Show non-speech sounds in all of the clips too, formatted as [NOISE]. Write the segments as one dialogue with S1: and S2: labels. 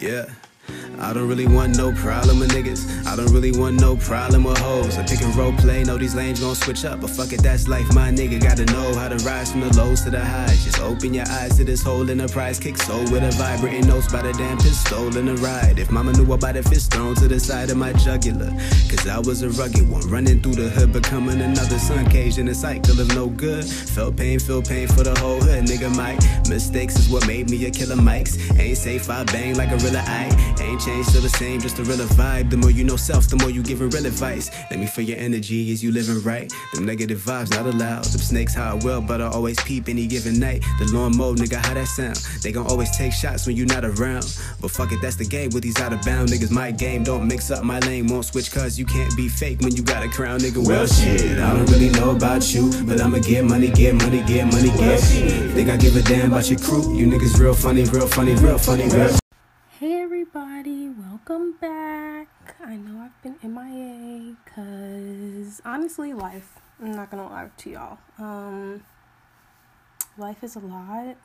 S1: Yeah. I don't really want no problem with niggas. I don't really want no problem with hoes. I pick and roll play, know these lanes gon' switch up. But fuck it, that's life, my nigga. Gotta know how to rise from the lows to the highs. Just open your eyes to this hole in the prize. Kick soul with a vibrating notes by the damn pistol in the ride. If mama knew about it, fist thrown to the side of my jugular. Cause I was a rugged one, running through the hood, becoming another sun cage in a cycle of no good. Felt pain, feel pain for the whole hood, nigga. My mistakes is what made me a killer Mike's. Ain't safe, I bang like a real I. Ain't changed, still the same, just a real vibe. The more you know self, the more you giving real advice. Let me feel your energy as you living right. Them negative vibes not allowed. Them snakes how I will, but I always peep any given night. The lawn mode, nigga, how that sound? They gon' always take shots when you not around. But fuck it, that's the game with these out of bound niggas. My game don't mix up my lane, won't switch cause you can't be fake when you got a crown, nigga. Well, shit, I don't really know about you, but I'ma get money, get money, get money, get. Think I give a damn about your crew? You niggas real funny, real funny, real funny, real.
S2: Hey everybody, welcome back. I know I've been MIA because honestly, life, I'm not gonna lie to y'all. Um, life is a lot.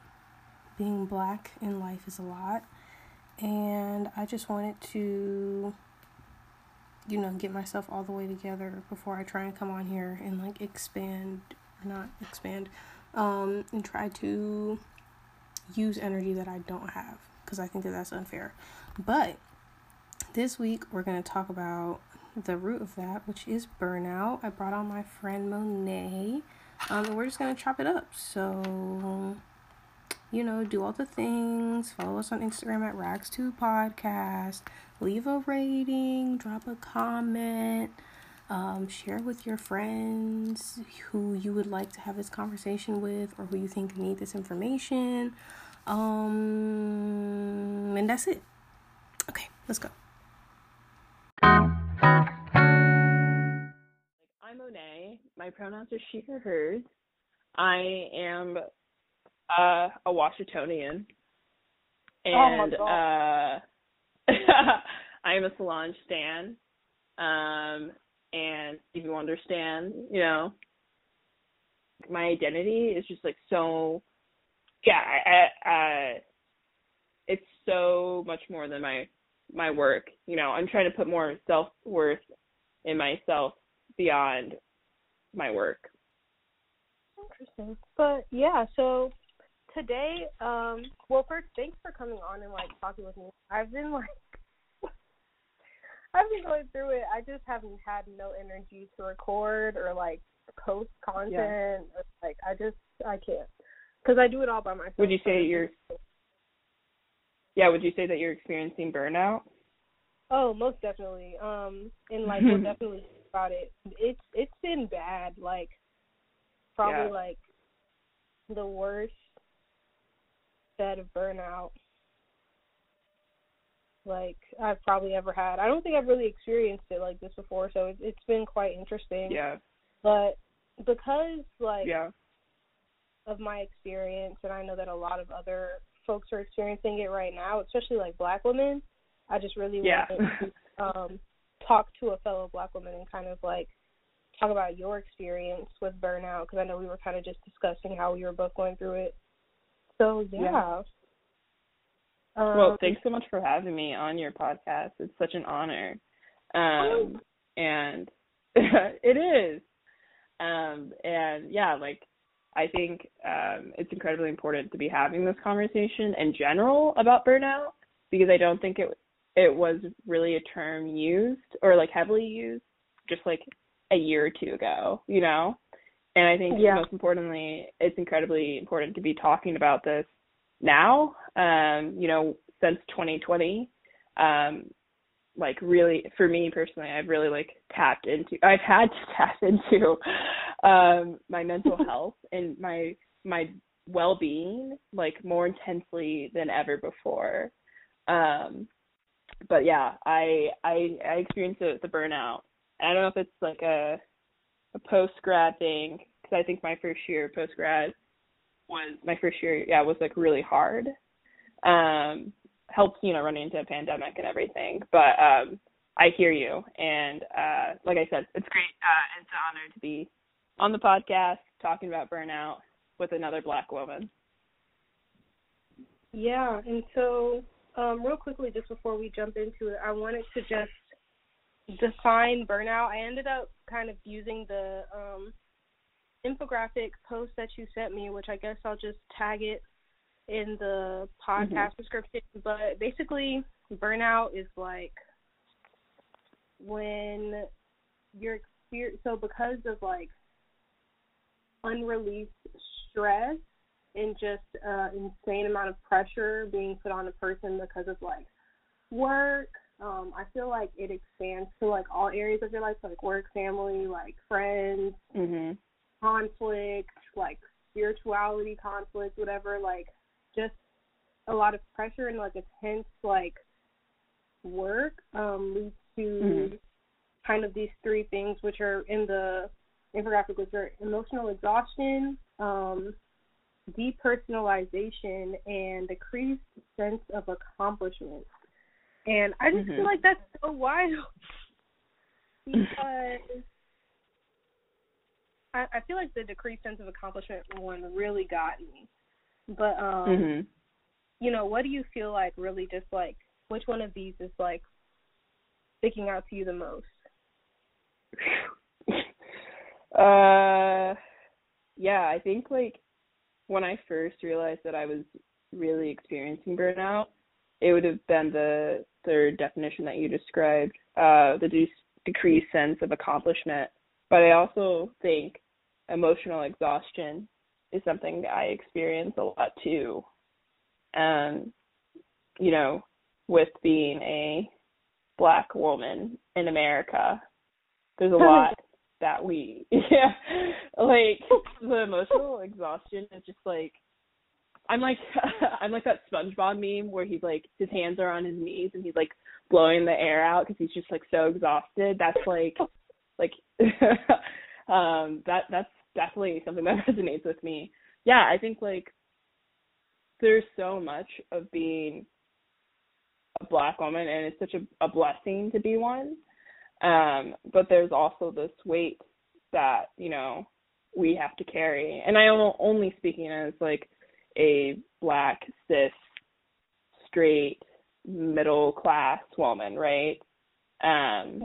S2: Being black in life is a lot. And I just wanted to, you know, get myself all the way together before I try and come on here and like expand, not expand, um, and try to use energy that I don't have because I think that that's unfair. But this week we're going to talk about the root of that, which is burnout. I brought on my friend Monet, um, and we're just going to chop it up. So, you know, do all the things. Follow us on Instagram at Rags2 Podcast. Leave a rating, drop a comment. Um, share with your friends who you would like to have this conversation with or who you think need this information. Um, and that's it. Okay, let's go.
S3: I'm Monet. My pronouns are she, her, hers. I am uh, a Washingtonian. And
S2: oh
S3: uh, [LAUGHS] I am a Solange stan. Um, and if you understand, you know, my identity is just like so yeah, I, I, it's so much more than my my work. You know, I'm trying to put more self worth in myself beyond my work.
S4: Interesting, but yeah. So today, um, well, first, thanks for coming on and like talking with me. I've been like. [LAUGHS] I've been going through it. I just haven't had no energy to record or like post content.
S3: Yeah.
S4: Like I just I can't because I do it all by myself.
S3: Would you say you're? Yeah, would you say that you're experiencing burnout?
S4: Oh, most definitely. Um, and like we'll [LAUGHS] definitely about it. It's it's been bad. Like probably
S3: Yeah.
S4: like the worst set of burnout like I've probably ever had. I don't think I've really experienced it like this before, so it's it's been quite interesting.
S3: Yeah,
S4: But because like
S3: yeah,
S4: of my experience, and I know that a lot of other folks are experiencing it right now, especially like black women. I just really
S3: yeah.
S4: wanted to um, talk to a fellow black woman and kind of like talk about your experience with burnout because I know we were kind of just discussing how we were both going through it. So yeah.
S3: Yeah.
S4: Um,
S3: well, thanks so much for having me on your podcast. It's such an honor. Um and [LAUGHS] it is. Um and yeah, like I think um it's incredibly important to be having this conversation in general about burnout because I don't think it it was really a term used or like heavily used just like a year or two ago, you know? And I think
S4: Yeah.
S3: most importantly, it's incredibly important to be talking about this now, um, you know, since 2020. Um, like really, for me personally, I've really like tapped into, I've had to [LAUGHS] tap into, um, my mental [LAUGHS] health and my, my well-being like more intensely than ever before. Um, but yeah, I, I, I experienced the, the burnout. I don't know if it's like a, a post grad thing because I think my first year post grad was my first year yeah was like really hard um helped you know running into a pandemic and everything but um i hear you and uh like i said it's great uh it's an honor to be on the podcast talking about burnout with another black woman
S4: Yeah, and so Um, real quickly, just before we jump into it, I wanted to just define burnout. I ended up kind of using the um, infographic post that you sent me, which I guess I'll just tag it in the podcast mm-hmm. description. But basically, burnout is like when you're so because of like unreleased stress and just uh insane amount of pressure being put on a person because of like work um i feel like it expands to like all areas of your life like work family like friends
S3: mm-hmm.
S4: conflict like spirituality conflict whatever like just a lot of pressure and like intense like work um leads to mm-hmm. kind of these three things which are in the infographic which are emotional exhaustion um depersonalization and decreased sense of accomplishment. And I just mm-hmm. feel like that's so wild [LAUGHS] because I, I feel like the decreased sense of accomplishment one really got me. But um
S3: mm-hmm.
S4: you know, what do you feel like really just like which one of these is like sticking out to you the most? [LAUGHS]
S3: uh yeah, I think like when I first realized that I was really experiencing burnout, it would have been the third definition that you described, uh, the de- decreased sense of accomplishment. But I also think emotional exhaustion is something that I experience a lot too. And, you know, with being a black woman in America, there's a [LAUGHS] lot that we [LAUGHS] yeah like the emotional exhaustion is just like I'm like [LAUGHS] I'm like that SpongeBob meme where he's like his hands are on his knees and he's like blowing the air out because he's just like so exhausted. That's like like um that that's definitely something [LAUGHS] that resonates with me. Yeah, I think like there's so much of being a black woman and it's such a, a blessing to be one. Um, but there's also this weight that, you know, we have to carry. And I am only speaking as like a black, cis, straight, middle class woman, right? Um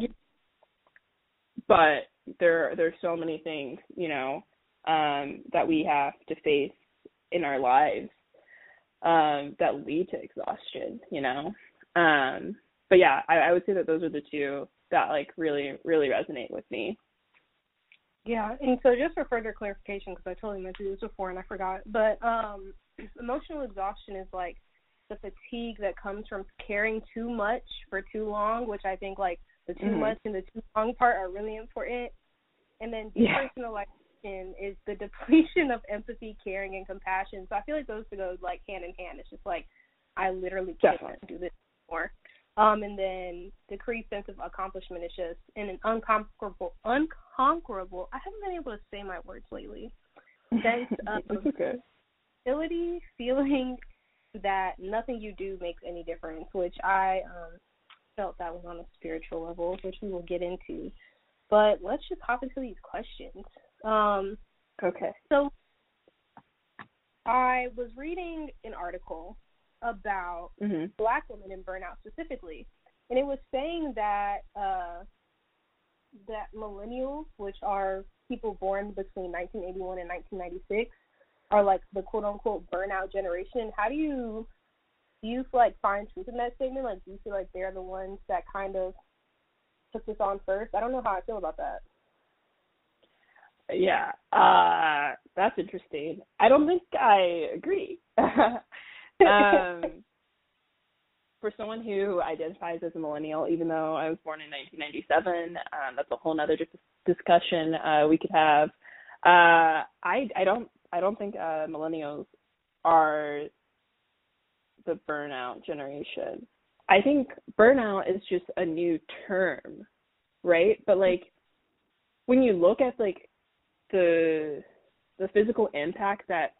S3: but there there's so many things, you know, um, that we have to face in our lives um, that lead to exhaustion, you know. Um, but yeah, I, I would say that those are the two that like really really resonate with me.
S4: Yeah, and so just for further clarification, because I totally mentioned this before and I forgot, but um, emotional exhaustion is like the fatigue that comes from caring too much for too long, which I think like the too mm-hmm. much and the too long part are really important. And then depersonalization yeah. is the [LAUGHS] depletion of empathy, caring, and compassion. So I feel like those two go like hand in hand. It's just like I literally can't Definitely. do this anymore. Um, and then decreased sense of accomplishment is just and an unconquerable, unconquerable. I haven't been able to say my words lately. Sense [LAUGHS] of
S3: okay.
S4: ability, feeling that nothing you do makes any difference, which I um felt that was on a spiritual level, which we will get into. But let's just hop into these questions. Um,
S3: okay.
S4: So I was reading an article about
S3: mm-hmm.
S4: black women in burnout specifically, and it was saying that uh, that millennials, which are people born between 1981 and 1996, are like the quote unquote burnout generation. How do you do you feel like find truth in that statement? Like, do you feel like they're the ones that kind of took this on first? I don't know how I feel about that.
S3: Yeah, uh, that's interesting. I don't think I agree. [LAUGHS] um, for someone who identifies as a millennial, even though I was born in 1997, um, that's a whole other discussion uh, we could have. Uh, I I don't I don't think uh, millennials are the burnout generation. I think burnout is just a new term, right? But like when you look at like the the physical impact that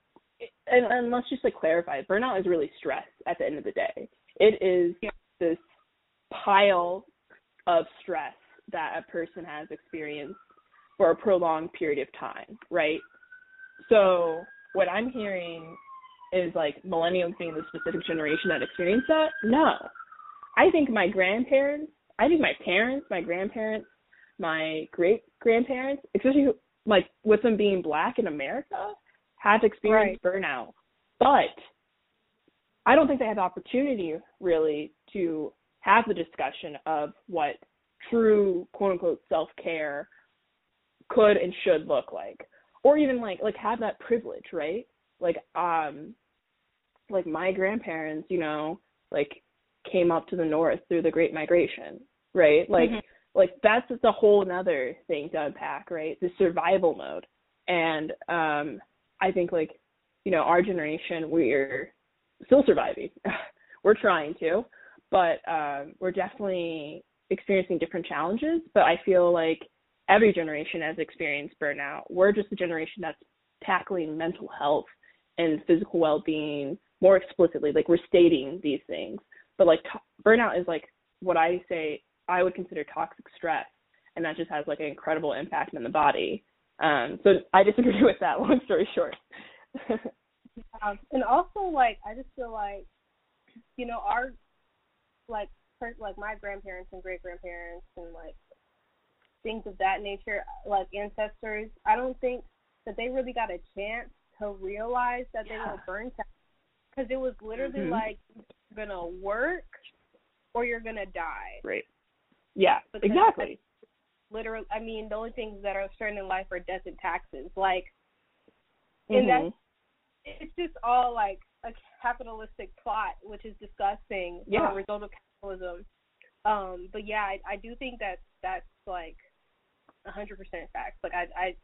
S3: and, and let's just like clarify, burnout is really stress at the end of the day. It is yeah. this pile of stress that a person has experienced for a prolonged period of time, right? So what I'm hearing is like millennials being the specific generation that experienced that. No. I think my grandparents, I think my parents, my grandparents, my great grandparents, especially like with them being black in America, have experienced right. burnout. But I don't think they have the opportunity really to have the discussion of what true quote unquote self care could and should look like. Or even like like have that privilege, right? Like um like my grandparents, you know, like came up to the north through the Great Migration, right? Like mm-hmm. like that's just a whole another thing to unpack, right? The survival mode. And um I think like, you know, our generation we're still surviving. [LAUGHS] we're trying to, but um we're definitely experiencing different challenges, but I feel like every generation has experienced burnout. We're just a generation that's tackling mental health and physical well-being more explicitly. Like we're stating these things, but like t- burnout is like what I say I would consider toxic stress, and that just has like an incredible impact on the body. Um, so I disagree [LAUGHS] with that. Long story short.
S4: yeah. [LAUGHS] And also, like I just feel like, you know, our like like my grandparents and great grandparents and like things of that nature, like ancestors, I don't think that they really got a chance to realize that yeah. they were burnt out because it was literally mm-hmm. like you're gonna work or you're gonna die.
S3: Right. Yeah. Because exactly.
S4: Literally, I mean, the only things that are certain in life are death and taxes. Like, and mm-hmm. that's it's just all like a capitalistic plot, which is disgusting.
S3: Yeah.
S4: A result of capitalism. Um, but yeah, I, I do think that that's like a hundred percent fact. Like I, I,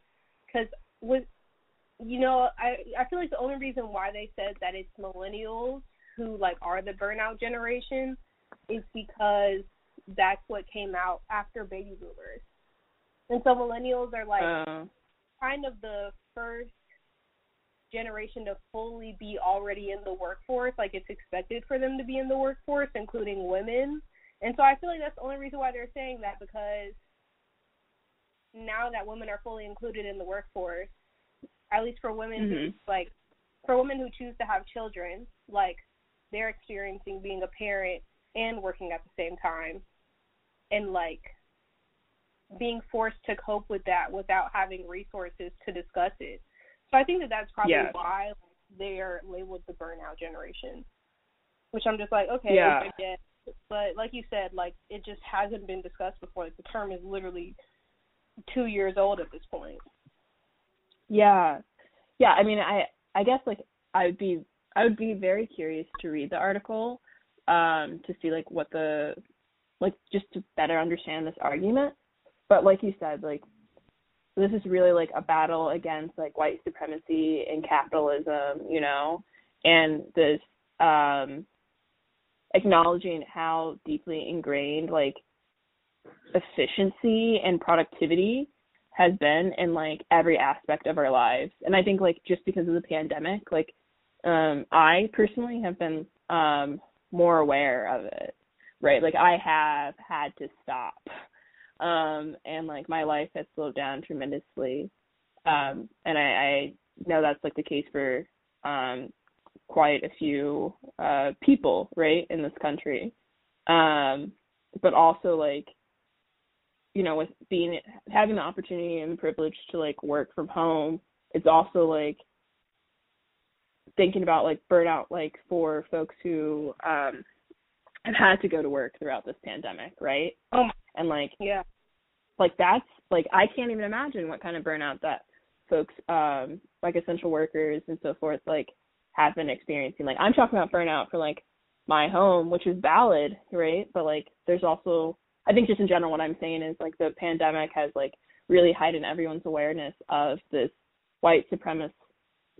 S4: because with, you know, I, I feel like the only reason why they said that it's millennials who like are the burnout generation is because that's what came out after baby boomers, and so millennials are like uh. kind of the first generation to fully be already in the workforce. Like it's expected for them to be in the workforce, including women. And so I feel like that's the only reason why they're saying that because now that women are fully included in the workforce, at least for women
S3: mm-hmm.
S4: who like for women who choose to have children, like they're experiencing being a parent and working at the same time and like being forced to cope with that without having resources to discuss it. So I think that that's probably
S3: yeah.
S4: why like, they're labeled the burnout generation. Which I'm just like, okay,
S3: yeah.
S4: I get. But like you said, like it just hasn't been discussed before. Like the term is literally two years old at this point.
S3: Yeah, yeah. I mean, I I guess like I would be I would be very curious to read the article um to see like what the like just to better understand this argument. But like you said, like this is really like a battle against like white supremacy and capitalism, you know, and this um acknowledging how deeply ingrained like efficiency and productivity has been in like every aspect of our lives. And I think like just because of the pandemic, like um I personally have been um more aware of it. Right? Like I have had to stop. Um and like my life has slowed down tremendously. Um and I, I know that's like the case for um quite a few uh people, right, in this country. Um but also like you know, with being having the opportunity and the privilege to like work from home, it's also like thinking about like burnout like for folks who um have had to go to work throughout this pandemic, right?
S4: Oh,
S3: and like
S4: yeah.
S3: Like that's like I can't even imagine what kind of burnout that folks um like essential workers and so forth like have been experiencing. Like I'm talking about burnout for like my home, which is valid, right? But like there's also I think just in general, what I'm saying is like the pandemic has like really heightened everyone's awareness of this white supremacist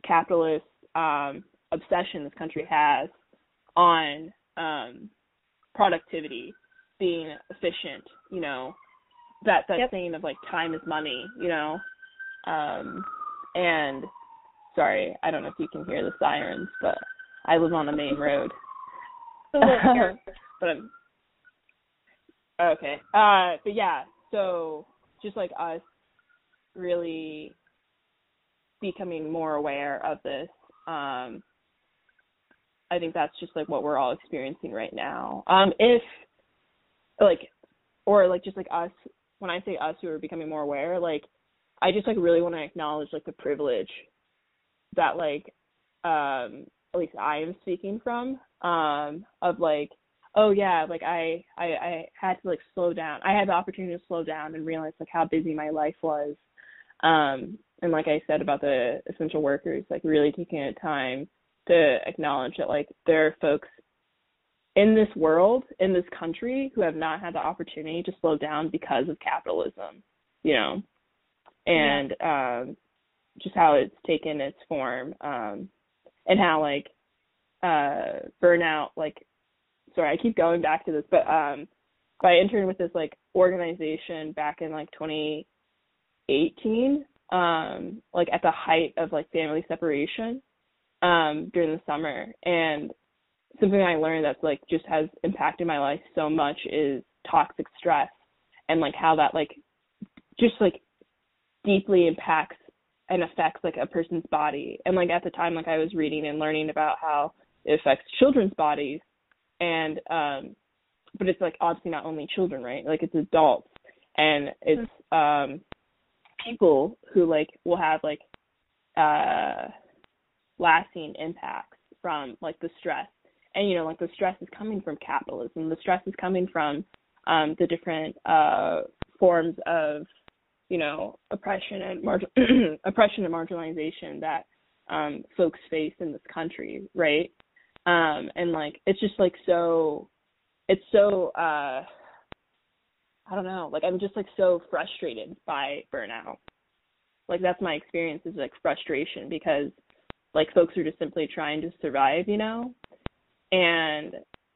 S3: capitalist um, obsession this country has on um, productivity, being efficient, you know, that that
S4: yep.
S3: saying of like time is money, you know, um, and sorry, I don't know if you can hear the sirens, but I live on a main road. [LAUGHS] [LAUGHS] but I'm Okay. Uh, but yeah, so just like us really becoming more aware of this, um, I think that's just like what we're all experiencing right now. Um, if like, or like just like us, when I say us who are becoming more aware, like, I just like really want to acknowledge like the privilege that like, um, at least I am speaking from, um, of like, oh yeah, like I, I, I had to like slow down. I had the opportunity to slow down and realize like how busy my life was. Um, and like I said about the essential workers, like really taking the time to acknowledge that like there are folks in this world, in this country, who have not had the opportunity to slow down because of capitalism, you know, and yeah. um, just how it's taken its form, um, and how like uh, burnout, like, sorry, I keep going back to this, but um, I interned with this like organization back in like 2018, um, like at the height of like family separation um, during the summer. And something I learned that's like just has impacted my life so much is toxic stress and like how that like just like deeply impacts and affects like a person's body. And like at the time like I was reading and learning about how it affects children's bodies and um but it's like obviously not only children, right? Like it's adults. And it's um people who like will have like uh lasting impacts from like the stress. And you know like the stress is coming from capitalism. The stress is coming from um the different uh forms of you know oppression and mar- [CLEARS THROAT] oppression and marginalization that um folks face in this country right um and like it's just like so it's so uh I don't know, like I'm just like so frustrated by burnout. Like that's my experience is like frustration because like folks are just simply trying to survive, you know? And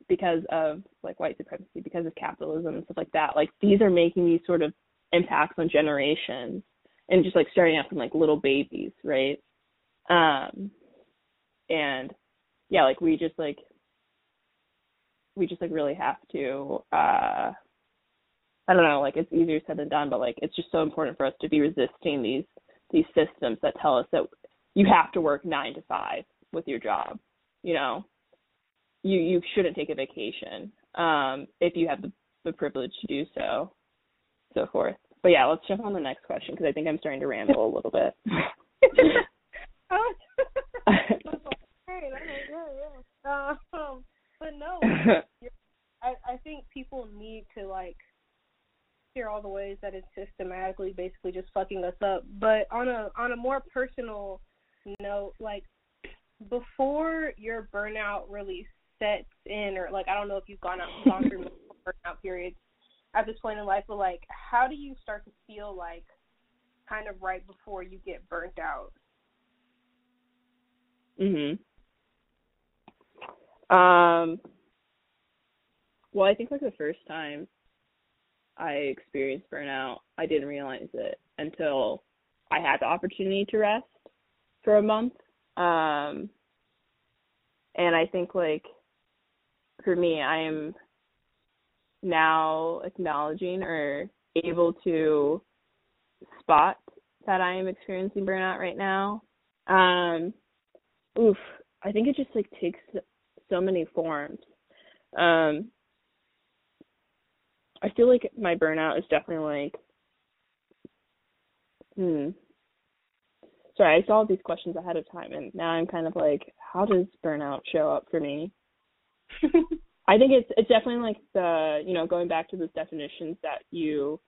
S3: because of like white supremacy, because of capitalism and stuff like that, like these are making these sort of impacts on generations and just like starting out from like little babies, right? Um and yeah, like we just like we just like really have to uh I don't know, like it's easier said than done, but like it's just so important for us to be resisting these these systems that tell us that you have to work nine to five with your job. You know, you you shouldn't take a vacation um, if you have the, the privilege to do so, so forth. But yeah, let's jump on the next question because I think I'm starting to ramble a little bit. [LAUGHS] [LAUGHS]
S4: hey, yeah, yeah. [LAUGHS] Um, but no, [LAUGHS] I I think people need to like hear all the ways that it's systematically basically just fucking us up. But on a on a more personal note, like before your burnout really sets in or like I don't know if you've gone out gone through [LAUGHS] burnout periods at this point in life, but like how do you start to feel like kind of right before you get burnt out?
S3: Mhm. Um well, I think like the first time I experienced burnout, I didn't realize it until I had the opportunity to rest for a month. Um, and I think like for me, I am now acknowledging or able to spot that I am experiencing burnout right now. Um, oof, I think it just like takes so many forms. Um, I feel like my burnout is definitely like hmm. Sorry, I saw these questions ahead of time and now I'm kind of like, how does burnout show up for me? [LAUGHS] I think it's it's definitely like the you know, going back to those definitions that you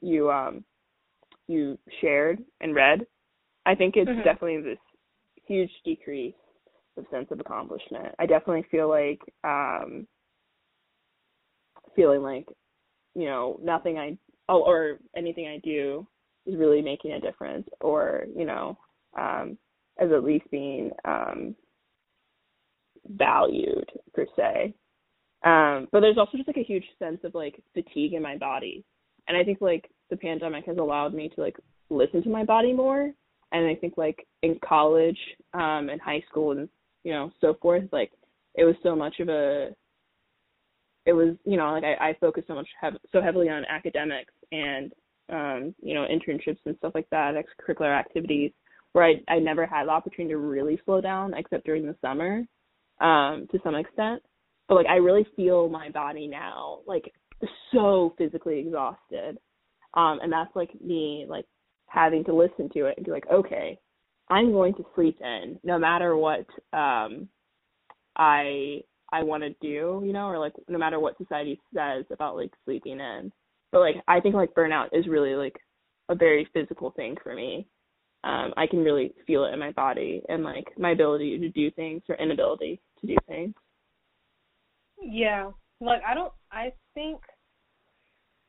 S3: you um you shared and read. I think it's mm-hmm. definitely this huge decrease sense of accomplishment. I definitely feel like um feeling like you know nothing I oh, or anything I do is really making a difference, or you know, um, as at least being um, valued per se. Um, but there's also just like a huge sense of like fatigue in my body, and I think like the pandemic has allowed me to like listen to my body more. And I think like in college, um, in high school, and you know so forth, like it was so much of a it was you know like I, I focused so much hev- so heavily on academics and um, you know internships and stuff like that, extracurricular activities, where I I never had the opportunity to really slow down except during the summer. um to some extent but like I really feel my body now like so physically exhausted um and that's like me like having to listen to it and be like okay I'm going to sleep in no matter what um I I want to do, you know, or like no matter what society says about like sleeping in. But like I think like burnout is really like a very physical thing for me. Um, I can really feel it in my body and like my ability to do things or inability to do things.
S4: Yeah, like I don't. I think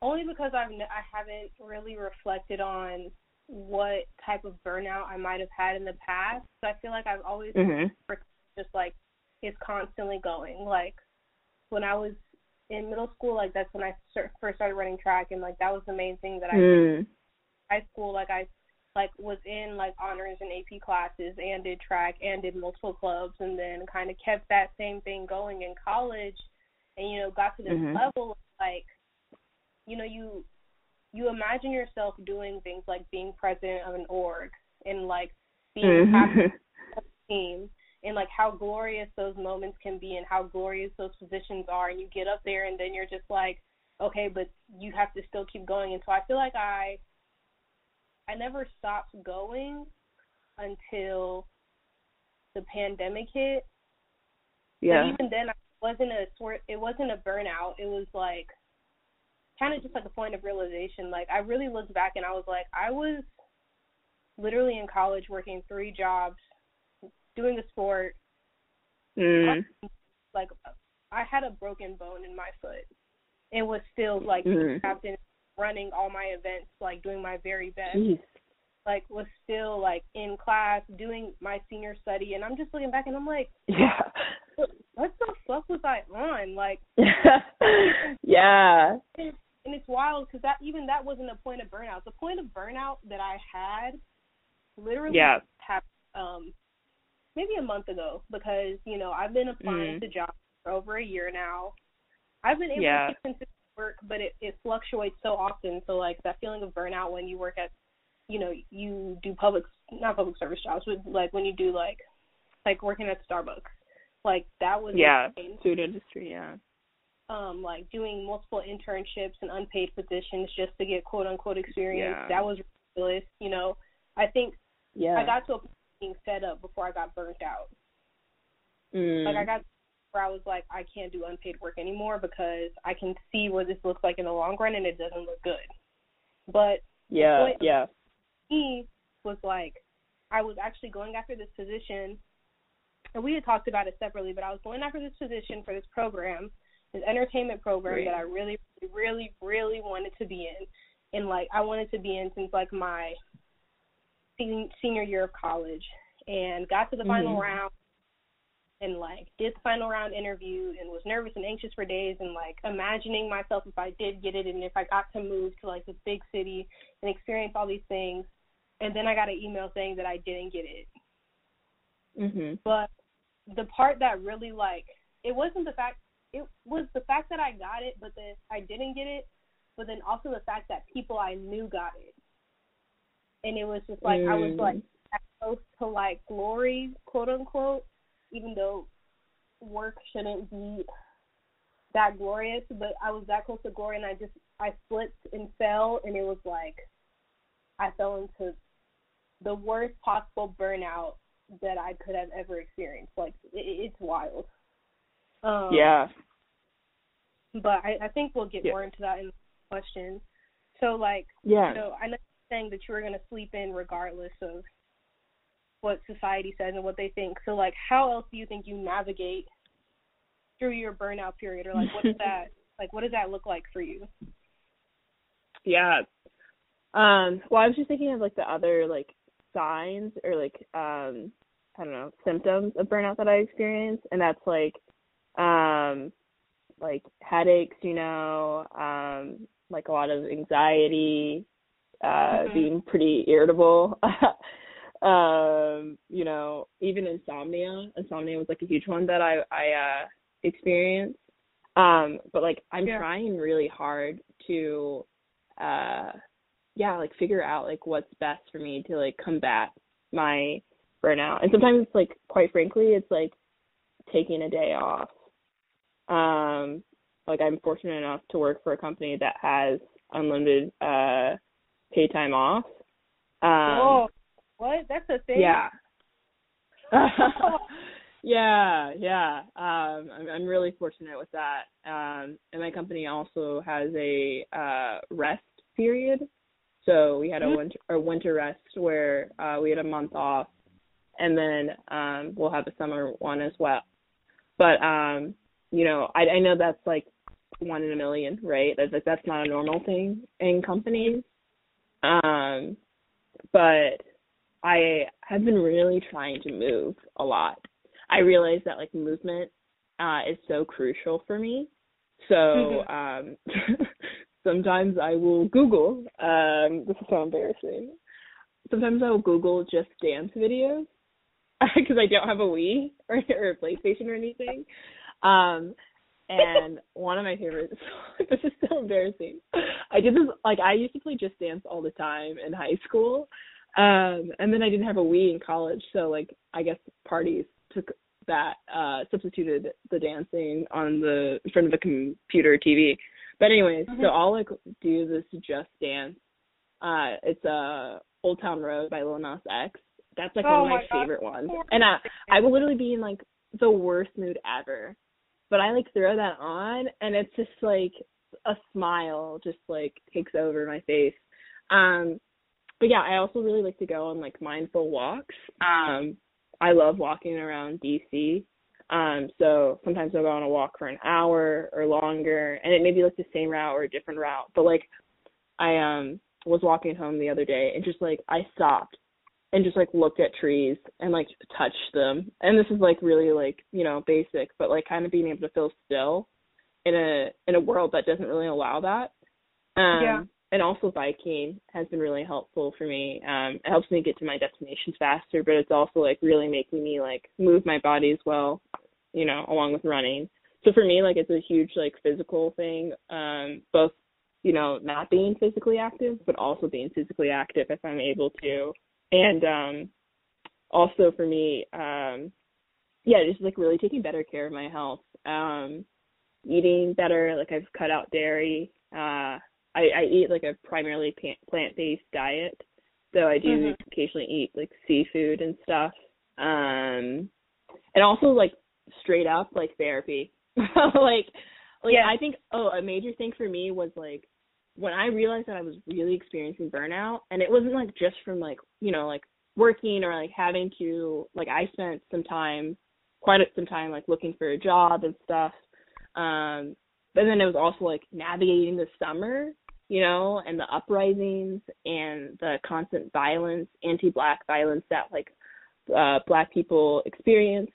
S4: only because I've I haven't really reflected on what type of burnout I might have had in the past. So I feel like I've always
S3: mm-hmm.
S4: just like it's constantly going. Like when I was in middle school, like that's when I first started running track, and like that was the main thing that I
S3: mm.
S4: did. High school, like I like was in like honors and AP classes and did track and did multiple clubs, and then kind of kept that same thing going in college, and you know got to this
S3: mm-hmm.
S4: level like, you know you you imagine yourself doing things like being president of an org and like being
S3: mm-hmm.
S4: of [LAUGHS] a team and like how glorious those moments can be and how glorious those positions are. And you get up there and then you're just like okay but you have to still keep going. And so i feel like i i never stopped going until the pandemic hit.
S3: Yeah.
S4: but even then i wasn't a sort it wasn't a burnout. It was like kind of just like a point of realization like i really looked back and i was like i was literally in college working three jobs doing a sport.
S3: Mm.
S4: Like I had a broken bone in my foot, and was still like
S3: mm.
S4: captain, running all my events, like doing my very best.
S3: Jeez.
S4: Like was still like in class doing my senior study, and I'm just looking back and I'm like,
S3: yeah,
S4: what the fuck was I on? Like, [LAUGHS]
S3: yeah. [LAUGHS]
S4: And, it's wild because that even that wasn't a point of burnout. The point of burnout that I had literally
S3: yeah.
S4: happened um maybe a month ago because you know I've been applying
S3: mm.
S4: to jobs for over a year now. I've been able
S3: yeah.
S4: to keep consistent work, but it it fluctuates so often. So like that feeling of burnout when you work at, you know, you do public not public service jobs, but like when you do like like working at Starbucks, like that was
S3: yeah
S4: insane.
S3: food industry yeah.
S4: Um, like doing multiple internships and unpaid positions just to get quote unquote experience.
S3: Yeah.
S4: That was ridiculous. You know, I think
S3: yeah.
S4: I got to a point being set up before I got burnt out.
S3: Mm.
S4: Like I got where I was like, I can't do unpaid work anymore because I can see what this looks like in the long run and it doesn't look good. But
S3: yeah, yeah.
S4: He was like, I was actually going after this position, and we had talked about it separately. But I was going after this position for this program, this entertainment program
S3: Great.
S4: that I really, really, really wanted to be in, and like I wanted to be in since like my senior year of college and got to the
S3: mm-hmm.
S4: final round and like did the final round interview and was nervous and anxious for days and like imagining myself if I did get it and if I got to move to like this big city and experience all these things and then I got an email saying that I didn't get it.
S3: Mhm.
S4: But the part that really like it wasn't the fact it was the fact that I got it but then I didn't get it but then also the fact that people I knew got it and it was just like
S3: mm.
S4: I was like close to like glory, quote unquote, even though work shouldn't be that glorious, but I was that close to glory and I just I slipped and fell and it was like I fell into the worst possible burnout that I could have ever experienced. Like it, it's wild. Um,
S3: yeah.
S4: But I, I think we'll get
S3: yeah.
S4: more into that in the question. So like,
S3: yeah.
S4: know, I know saying that you were going to sleep in regardless of what society says and what they think. So like how else do you think you navigate through your burnout period or like what is [LAUGHS] that like what does that look like for you?
S3: Yeah. Um well I was just thinking of like the other like signs or like um I don't know, symptoms of burnout that I experience and that's like um like headaches, you know, um like a lot of anxiety, uh
S4: mm-hmm.
S3: being pretty irritable [LAUGHS] um you know even insomnia insomnia was like a huge one that i i uh experienced um but like i'm
S4: yeah.
S3: trying really hard to uh yeah like figure out like what's best for me to like combat my burnout and sometimes it's like quite frankly it's like taking a day off. Um, like I'm fortunate enough to work for a company that has unlimited uh pay time off. Um,
S4: oh, what? That's a thing.
S3: Yeah. [LAUGHS] [LAUGHS] yeah, yeah. Um, I'm, I'm really fortunate with that. Um, and my company also has a uh, rest period. So we had a
S4: Mhm.
S3: winter a winter rest where uh, we had a month off, and then um, we'll have a summer one as well. But um, you know, I, I know that's like one in a million, right? That's like that's not a normal thing in companies. Um, but I have been really trying to move a lot. I realize that like movement uh is so crucial for me. So um [LAUGHS] sometimes I will Google um this is so embarrassing. Sometimes I will Google just dance videos [LAUGHS] because I don't have a Wii or, or a PlayStation or anything. Um and one of my favorites [LAUGHS] this is so embarrassing. I did this like I used to play just dance all the time in high school. Um and then I didn't have a Wii in college, so like I guess parties took that uh substituted the dancing on the in front of a computer TV. But anyways, so
S4: Mhm.
S3: I'll like do this just dance. Uh it's uh Old Town Road by Lil Nas X. That's like
S4: Oh
S3: one of my,
S4: my God.
S3: favorite ones. And I I will literally be in like the worst mood ever. But I like throw that on and it's just like a smile just like takes over my face. Um but yeah, I also really like to go on like mindful walks. Um I love walking around DC. Um so sometimes I'll go on a walk for an hour or longer and it may be like the same route or a different route. But like I um was walking home the other day and just like I stopped and just like look at trees and like touch them. And this is like really like, you know, basic, but like kind of being able to feel still in a in a world that doesn't really allow that. Um
S4: Yeah.
S3: and also biking has been really helpful for me. Um it helps me get to my destinations faster, but it's also like really making me like move my body as well, you know, along with running. So for me like it's a huge like physical thing, um both you know, not being physically active, but also being physically active if I'm able to. And um also for me, um yeah, just like really taking better care of my health. Um eating better, like I've cut out dairy. Uh I, I eat like a primarily plant based diet. So I do
S4: Mhm.
S3: occasionally eat like seafood and stuff. Um and also like straight up like therapy. [LAUGHS] like like
S4: Yeah.
S3: I think oh a major thing for me was like when I realized that I was really experiencing burnout and it wasn't like just from like, you know, like working or like having to like I spent some time quite some time like looking for a job and stuff. Um but then it was also like navigating the summer, you know, and the uprisings and the constant violence, anti-black violence that like uh black people experience.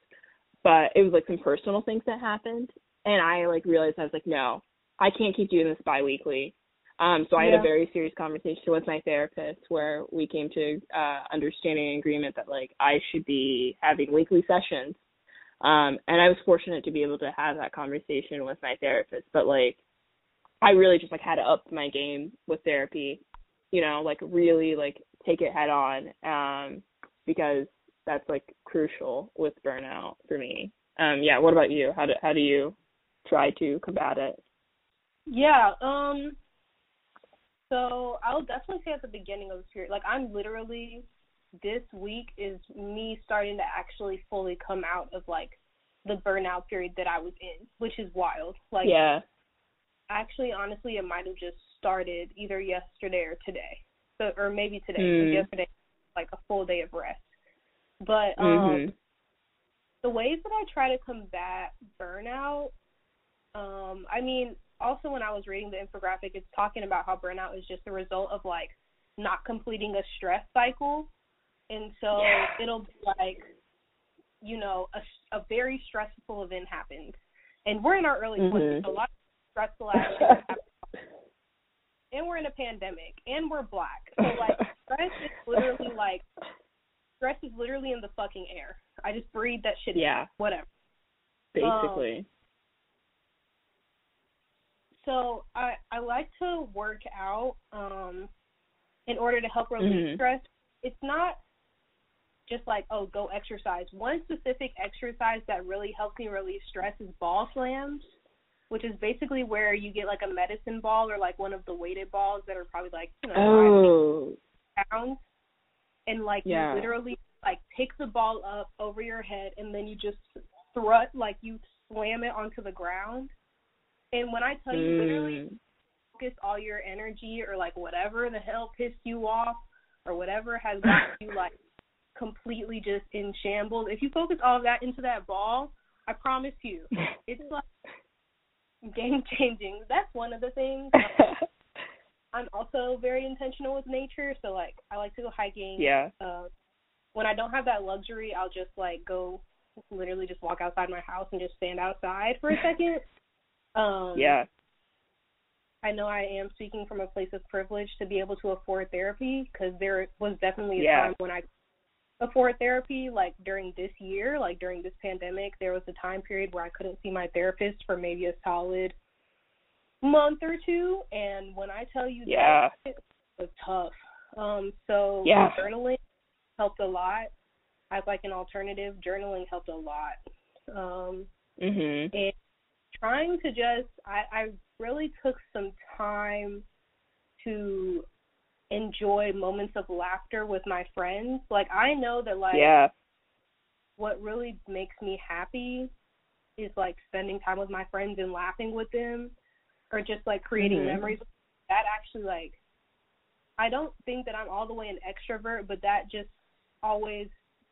S3: But it was like some personal things that happened and I like realized I was like, no, I can't keep doing this bi-weekly. Um, so I had a very serious conversation with my therapist where we came to uh, understanding and agreement that like I should be having weekly sessions. Um, and I was fortunate to be able to have that conversation with my therapist. But like, I really just like had to up my game with therapy, you know, like really like take it head on, um, because that's like crucial with burnout for me. Um, yeah. What about you? How do how do you try to combat it?
S4: Yeah, um so I'll definitely say at the beginning of this period, like I'm literally this week is me starting to actually fully come out of like the burnout period that I was in, which is wild. Like
S3: yeah.
S4: actually honestly it might have just started either yesterday or today. So or maybe today.
S3: Mm.
S4: Yesterday like a full day of rest. But um
S3: Mhm.
S4: the ways that I try to combat burnout, um, I mean, also when I was reading the infographic, it's talking about how burnout is just the result of like not completing a stress cycle, and so
S3: Yeah.
S4: it'll be like, you know, a, a very stressful event happens, and we're in our early
S3: Mhm.
S4: 20s, so a lot of stressful [LAUGHS] things happen. And we're in a pandemic, and we're black, so like stress is literally like stress is literally in the fucking air. I just breathe that shit. in.
S3: Yeah.
S4: Whatever.
S3: Basically.
S4: So I I like to work out um in order to help relieve
S3: Mhm.
S4: stress. It's not just like oh go exercise. One specific exercise that really helps me relieve stress is ball slams, which is basically where you get like a medicine ball or like one of the weighted balls that are probably like you know
S3: Oh.
S4: pounds, and like
S3: Yeah.
S4: you literally like pick the ball up over your head and then you just thrust like you slam it onto the ground. And when I tell you literally
S3: Mm.
S4: focus all your energy or like whatever the hell pissed you off or whatever has got you like completely just in shambles. If you focus all of that into that ball, I promise you, [LAUGHS] it's like game changing. That's one of the things. [LAUGHS] I'm also very intentional with nature, so like I like to go hiking.
S3: yeah.
S4: Uh, when I don't have that luxury, I'll just like go literally just walk outside my house and just stand outside for a second. Um
S3: Yeah.
S4: I know I am speaking from a place of privilege to be able to afford therapy because there was definitely a
S3: Yeah.
S4: time when I afford therapy like during this year, like during this pandemic, there was a time period where I couldn't see my therapist for maybe a solid month or two and when I tell you
S3: Yeah.
S4: that it was tough. Um so
S3: Yeah.
S4: journaling helped a lot. As like an alternative, journaling helped a lot. Um
S3: Mhm.
S4: and trying to just I, I really took some time to enjoy moments of laughter with my friends. Like I know that like
S3: Yeah.
S4: what really makes me happy is like spending time with my friends and laughing with them or just like creating
S3: Mhm.
S4: memories that actually like I don't think that I'm all the way an extrovert, but that just always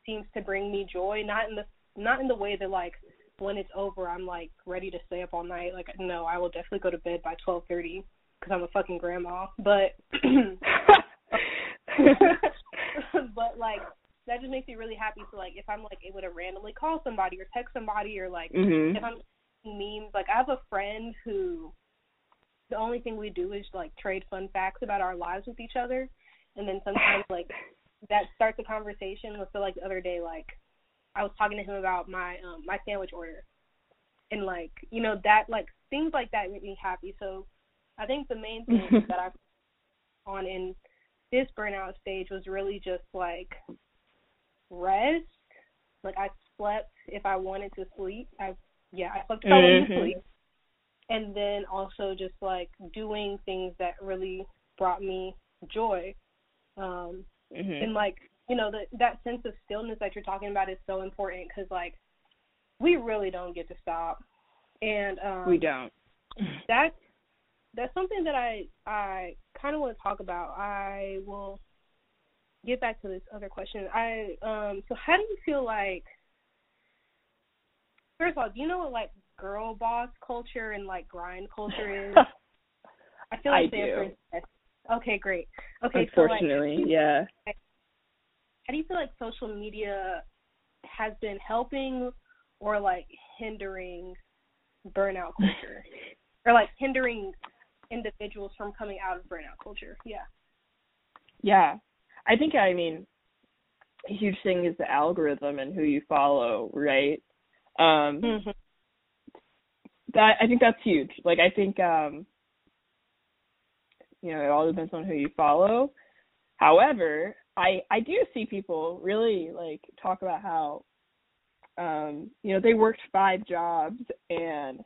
S4: seems to bring me joy, not in the not in the way that like when it's over I'm like ready to stay up all night. Like no, I will definitely go to bed by 12:30 cuz I'm a fucking grandma. But [CLEARS THROAT] [LAUGHS] but like that just makes me really happy. So like if I'm like able to randomly call somebody or text somebody or like
S3: mhm.
S4: if I'm memes, like I have a friend who the only thing we do is like trade fun facts about our lives with each other, and then sometimes like that starts a conversation. So like the other day, like I was talking to him about my um my sandwich order, and like you know that like things like that make me happy. So I think the main thing [LAUGHS] that I've on in this burnout stage was really just like rest. Like I slept if I wanted to sleep. I yeah, I slept if I wanted to sleep. And then also just like doing things that really brought me joy. Um
S3: Mhm.
S4: and like you know that that sense of stillness that you're talking about is so important because like we really don't get to stop and um
S3: We don't. [LAUGHS]
S4: that's that's something that I I kind of want to talk about. I will get back to this other question. I um so how do you feel like first of all, do you know what like girl boss culture and like grind culture is? [LAUGHS] I feel like
S3: I
S4: the is yes. Okay, great. Okay, so like
S3: Unfortunately, yeah.
S4: How do you feel like social media has been helping or like hindering burnout [LAUGHS] culture or like hindering individuals from coming out of burnout culture yeah
S3: Yeah. I think I mean a huge thing is the algorithm and who you follow, right? Um
S4: mm-hmm.
S3: that I think that's huge. Like I think um you know, it all depends on who you follow. However, I I do see people really like talk about how um you know, they worked five jobs and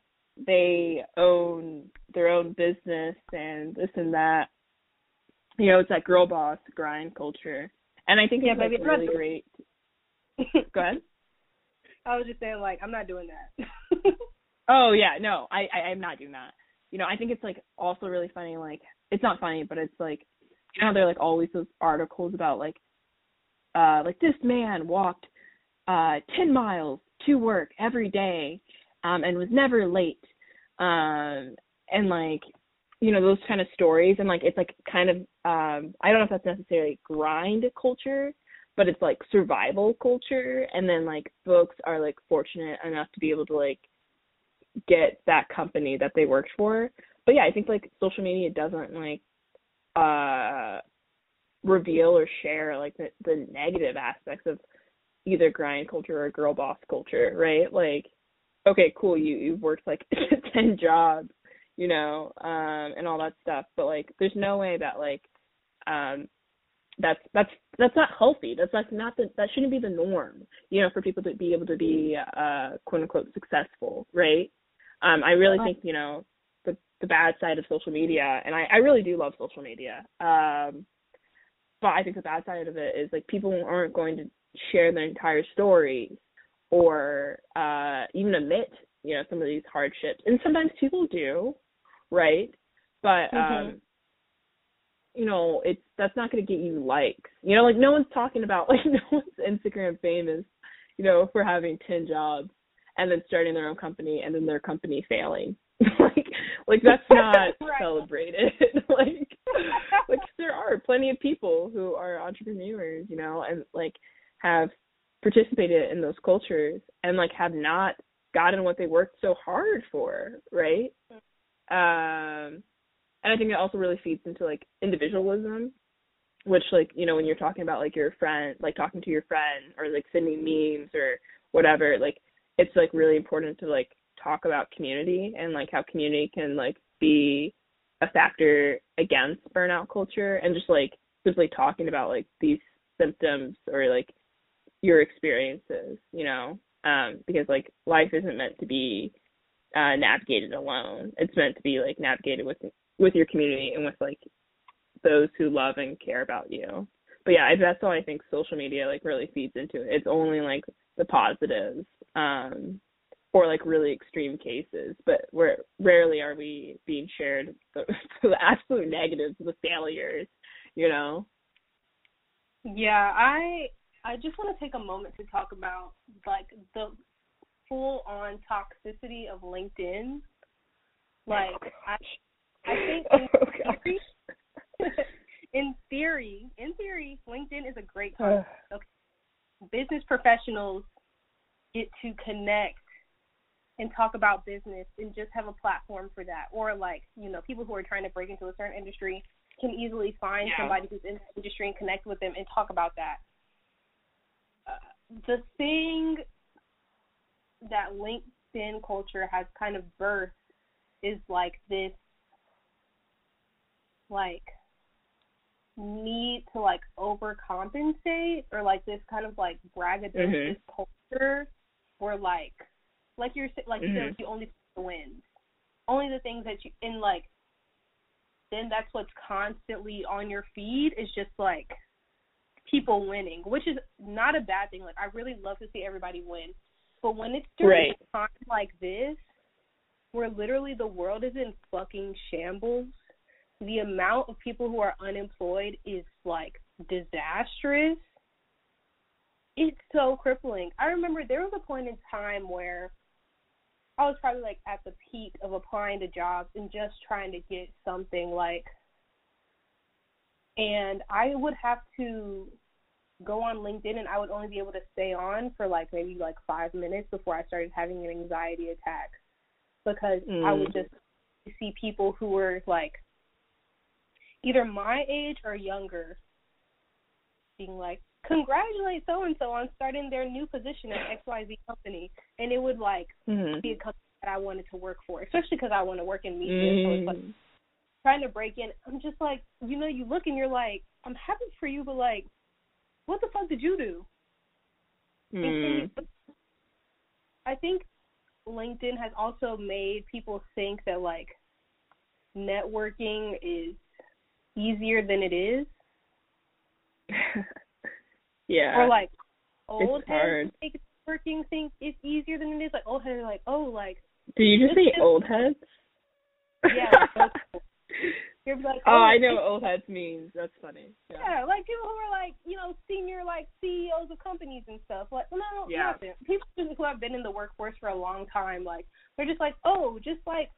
S3: they own their own business and this and that. You know, it's that girl boss grind culture. And I think
S4: Yeah,
S3: it's like
S4: not
S3: really great. Go ahead. [LAUGHS]
S4: i was just saying like i'm not doing that [LAUGHS]
S3: Oh yeah, no, I, I I'm not doing that. You know, I think it's like also really funny. Like it's not funny, but it's like you know there are like always those articles about like uh like this man walked uh ten miles to work every day um and was never late um and like you know those kind of stories and like it's like kind of um I don't know if that's necessarily grind culture but it's like survival culture and then like folks are like fortunate enough to be able to like get that company that they worked for. But yeah, I think like social media doesn't like uh reveal or share like the, the negative aspects of either grind culture or girl boss culture, right? Like okay, cool, you you've worked like [LAUGHS] 10 jobs, you know, um and all that stuff, but like there's no way that like um that's that's that's not healthy. That's like not the that shouldn't be the norm, you know, for people to be able to be uh quote unquote successful, right? Um, I really think, you know, the bad side of social media and I, I really do love social media. Um but I think the bad side of it is like people aren't going to share their entire story or uh even admit, you know, some of these hardships. And sometimes people do, right? But um you know, it's that's not going to get you likes. You know, like no one's talking about [LAUGHS] like no one's Instagram famous, you know, for having 10 jobs and then starting their own company and then their company failing. [LAUGHS] like like that's [LAUGHS] not
S4: Right.
S3: celebrated. [LAUGHS] like like there are plenty of people who are entrepreneurs, you know, and like have participated in those cultures and like have not gotten what they worked so hard for, right? Um and I think it also really feeds into like individualism, which like, you know, when you're talking about like your friend like talking to your friend or like sending memes or whatever, like it's like really important to like talk about community and like how community can like be a factor against burnout culture and just like simply talking about like these symptoms or like your experiences, you know, um, because like life isn't meant to be uh, navigated alone. It's meant to be like navigated with with your community and with like those who love and care about you. But yeah, that's all I think social media like really feeds into it. It's only like the positives, um, or like really extreme cases, but we're rarely are we being shared [LAUGHS] the, the absolute negatives, the failures, you know.
S4: Yeah, I I just want to take a moment to talk about like the full on toxicity of LinkedIn. Like oh, I I think [LAUGHS] oh, in
S3: oh,
S4: theory, [LAUGHS] in theory, in theory, LinkedIn is a great [SIGHS] concept. Business professionals get to connect and talk about business and just have a platform for that. Or like, you know, people who are trying to break into a certain industry can easily find
S3: Yeah.
S4: somebody who's in the industry and connect with them and talk about that. Uh, the thing that LinkedIn culture has kind of birthed is like this like need to like overcompensate or like this kind of like braggadocious culture where like like you're like you said,
S3: Mhm.
S4: you only wins only the things that you in like then that's what's constantly on your feed is just like people winning which is not a bad thing like i really love to see everybody win but when it's during
S3: Right.
S4: a time like this where literally the world is in fucking shambles the amount of people who are unemployed is like disastrous. It's so crippling. I remember there was a point in time where I was probably like at the peak of applying to jobs and just trying to get something like and I would have to go on LinkedIn and I would only be able to stay on for like maybe like 5 minutes before I started having an anxiety attack because I would
S3: Mm.
S4: just see people who were like either my age or younger being like, congratulate so and so on starting their new position at XYZ company. And it would like
S3: Mhm.
S4: be a company that I wanted to work for, especially because I want to work in media. So it's like
S3: Mm.
S4: trying to break in. I'm just like, you know, you look and you're like, I'm happy for you, but like, what the fuck did you do?
S3: Mm.
S4: I think LinkedIn has also made people think that like networking is easier than it is, [LAUGHS]
S3: yeah.
S4: or like old heads
S3: hard.
S4: make networking think it's easier than it is. Like old heads are like, oh, like
S3: Did you just say
S4: just-
S3: old heads? [LAUGHS]
S4: yeah, like. You're like,
S3: Oh, I know what old heads means. That's funny. Yeah.
S4: Yeah, like people who are like, you know, senior like CEOs of companies and stuff. Like, no,
S3: Yeah.
S4: nothing. People who have been in the workforce for a long time, like, they're just like, oh, just like,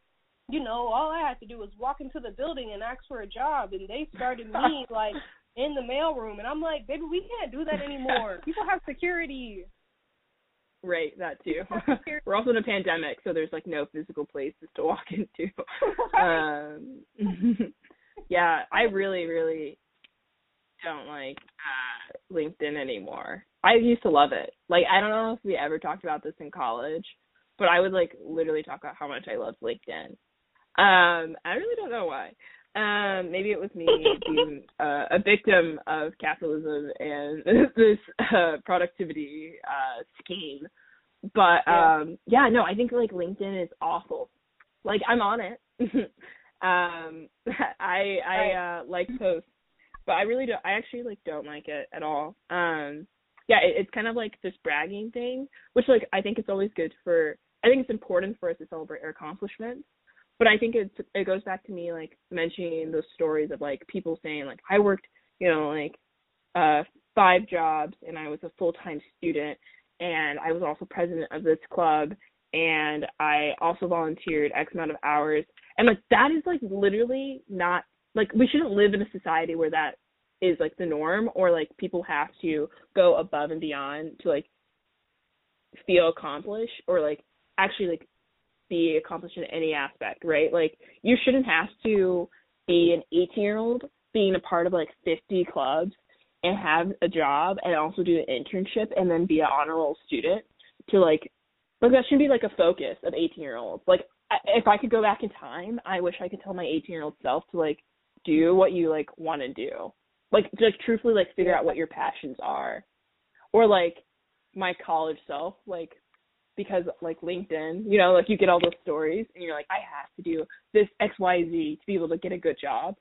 S4: you know, all I had to do was walk into the building and ask for a job, and they started [LAUGHS] me like in the mailroom, and I'm like, baby, we can't do that anymore. [LAUGHS] People have security.
S3: Right, that too. [LAUGHS] We're also in a pandemic, so there's like no physical places to walk [LAUGHS] into. um yeah, I really, really don't like uh LinkedIn anymore. I used to love it. Like I don't know if we ever talked about this in college, but I would like literally talk about how much I loved LinkedIn. Um, I really don't know why. Um, maybe it was me being uh, a victim of capitalism and [LAUGHS] this uh, productivity uh, scheme. But um, yeah, no, I think like LinkedIn is awful. Like I'm on it. [LAUGHS] um, [LAUGHS] I I uh, like posts, but I really don't. I actually like don't like it at all. Um, yeah, it, it's kind of like this bragging thing, which like I think it's always good for. I think it's important for us to celebrate our accomplishments but I think it's it goes back to me like mentioning those stories of like people saying like I worked you know like uh five jobs and I was a full time student and I was also president of this club and I also volunteered X amount of hours. And like that is like literally not like we shouldn't live in a society where that is like the norm or like people have to go above and beyond to like feel accomplished or like actually like be accomplished in any aspect, right? Like you shouldn't have to be an 18 year old being a part of like 50 clubs and have a job and also do an internship and then be an honor roll student to like like that shouldn't be like a focus of 18 year olds. Like if I could go back in time, I wish I could tell my 18 year old self to like do what you like want to do. Like just truthfully like figure out what your passions are. Or like my college self, like because like LinkedIn, you know, like you get all those stories and you're like, I have to do this XYZ to be able to get a good job.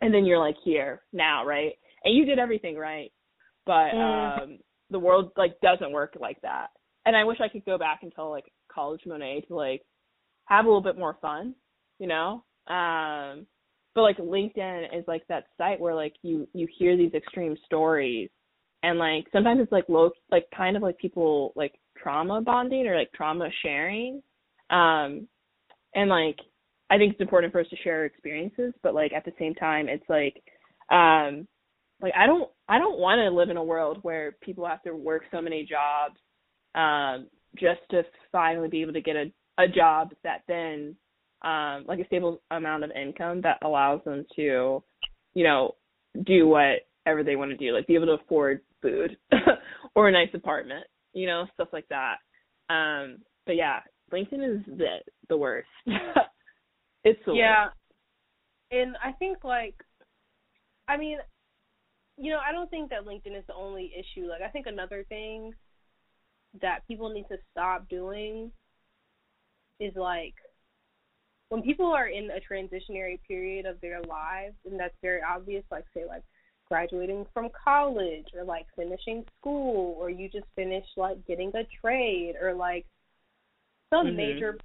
S3: And then you're like here now, right? And you did everything right. But mm. um the world like doesn't work like that. And I wish I could go back and tell like college Monet to like have a little bit more fun, you know? Um but like LinkedIn is like that site where like you you hear these extreme stories and like sometimes it's like low like kind of like people like trauma bonding or like trauma sharing. Um, and like I think it's important for us to share our experiences, but like at the same time, it's like, um, like I don't I don't want to live in a world where people have to work so many jobs, um, just to finally be able to get a a job that then, um, like a stable amount of income that allows them to, you know, do whatever they want to do, like be able to afford food [LAUGHS] or a nice apartment you know, stuff like that. Um, but yeah, LinkedIn is the the worst. [LAUGHS] it's the
S4: yeah, worst. and I think like, I mean, you know, I don't think that LinkedIn is the only issue. Like, I think another thing that people need to stop doing is like when people are in a transitionary period of their lives, and that's very obvious. Like, say, like graduating from college or like finishing school or you just finished like getting a trade or like some mm-hmm. major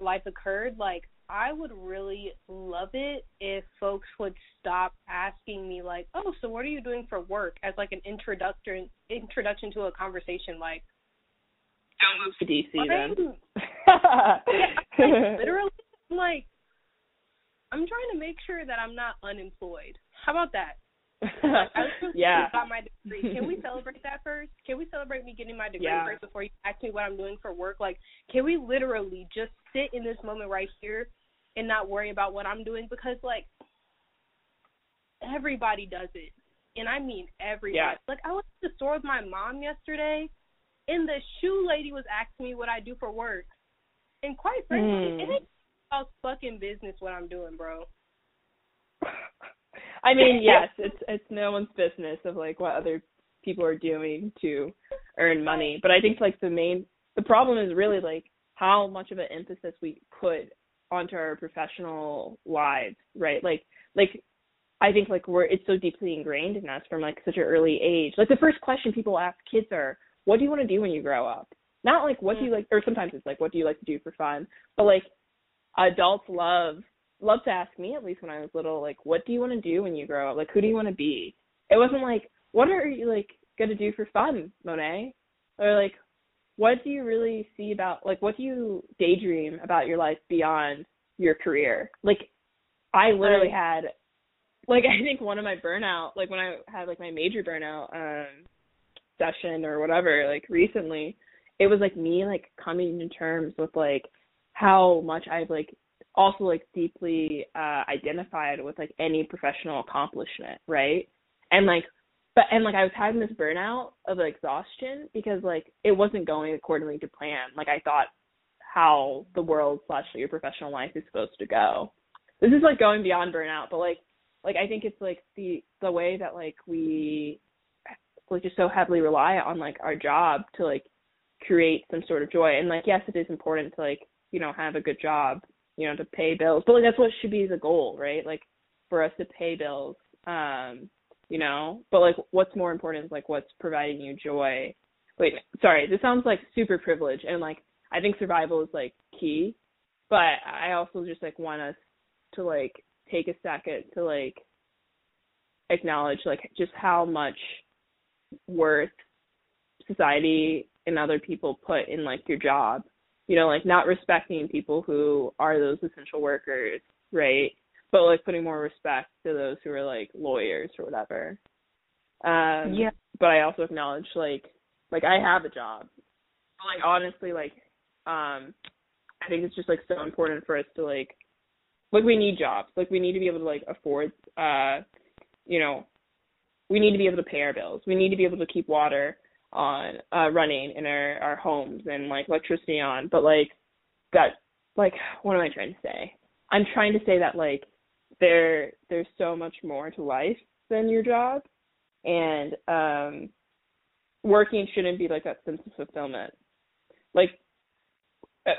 S4: life occurred like I would really love it if folks would stop asking me like, "Oh, so what are you doing for work?" as like an introduction introduction to a conversation like
S3: don't move to DC then. [LAUGHS]
S4: yeah, like, [LAUGHS] literally like I'm trying to make sure that I'm not unemployed. How about that? [LAUGHS]
S3: yeah.
S4: Got my degree. Can we celebrate that first? Can we celebrate me getting my degree
S3: yeah.
S4: first before you ask me what I'm doing for work? Like, can we literally just sit in this moment right here and not worry about what I'm doing? Because like everybody does it, and I mean everybody.
S3: Yeah.
S4: Like I went to the store with my mom yesterday, and the shoe lady was asking me what I do for work, and quite frankly, mm. it ain't about fucking business what I'm doing, bro. [LAUGHS]
S3: I mean, [LAUGHS] yes, it's it's no one's business of like what other people are doing to earn money, but I think like the main the problem is really like how much of an emphasis we put onto our professional lives, right? Like like I think like we're it's so deeply ingrained in us from like such an early age. Like the first question people ask kids are, "What do you want to do when you grow up?" Not like what do you mm. like, or sometimes it's like, "What do you like to do for fun?" But like adults love love to ask me at least when I was little, like, what do you want to do when you grow up? Like, who do you want to be? It wasn't like, what are you like gonna do for fun, Monet? Or like, what do you really see about like what do you daydream about your life beyond your career? Like, I literally had, like, [LAUGHS] I think one of my burnout, like when I had like my major burnout um session or whatever, like recently, it was like me like coming to terms with like how much I've like also like deeply uh identified with like any professional accomplishment, right? And like but and like I was having this burnout of exhaustion because like it wasn't going accordingly to plan. Like I thought how the world slash your professional life is supposed to go. this is like going beyond burnout, but like like I think it's like the the way that like we like just so heavily rely on like our job to like create some sort of joy. And like yes, it is important to like, you know, have a good job, you know, to pay bills. But like that's what should be the goal, right? Like for us to pay bills. Um, you know, but like what's more important is like what's providing you joy. Wait, sorry, this sounds like super privileged and like I think survival is like key, but I also just like want us to like take a second to like acknowledge like just how much worth society and other people put in like your job. You know, like not respecting people who are those essential workers, right? But like putting more respect to those who are like lawyers or whatever. Um
S4: Yeah.
S3: but I also acknowledge like like I have a job. But like honestly like um I think it's just like so important for us to like like we need jobs. Like we need to be able to like afford uh you know we need to be able to pay our bills. We need to be able to keep water on uh running in our our homes and like electricity on. But like that like what am I trying to say? I'm trying to say that like there there's so much more to life than your job and um working shouldn't be like that sense of fulfillment. Like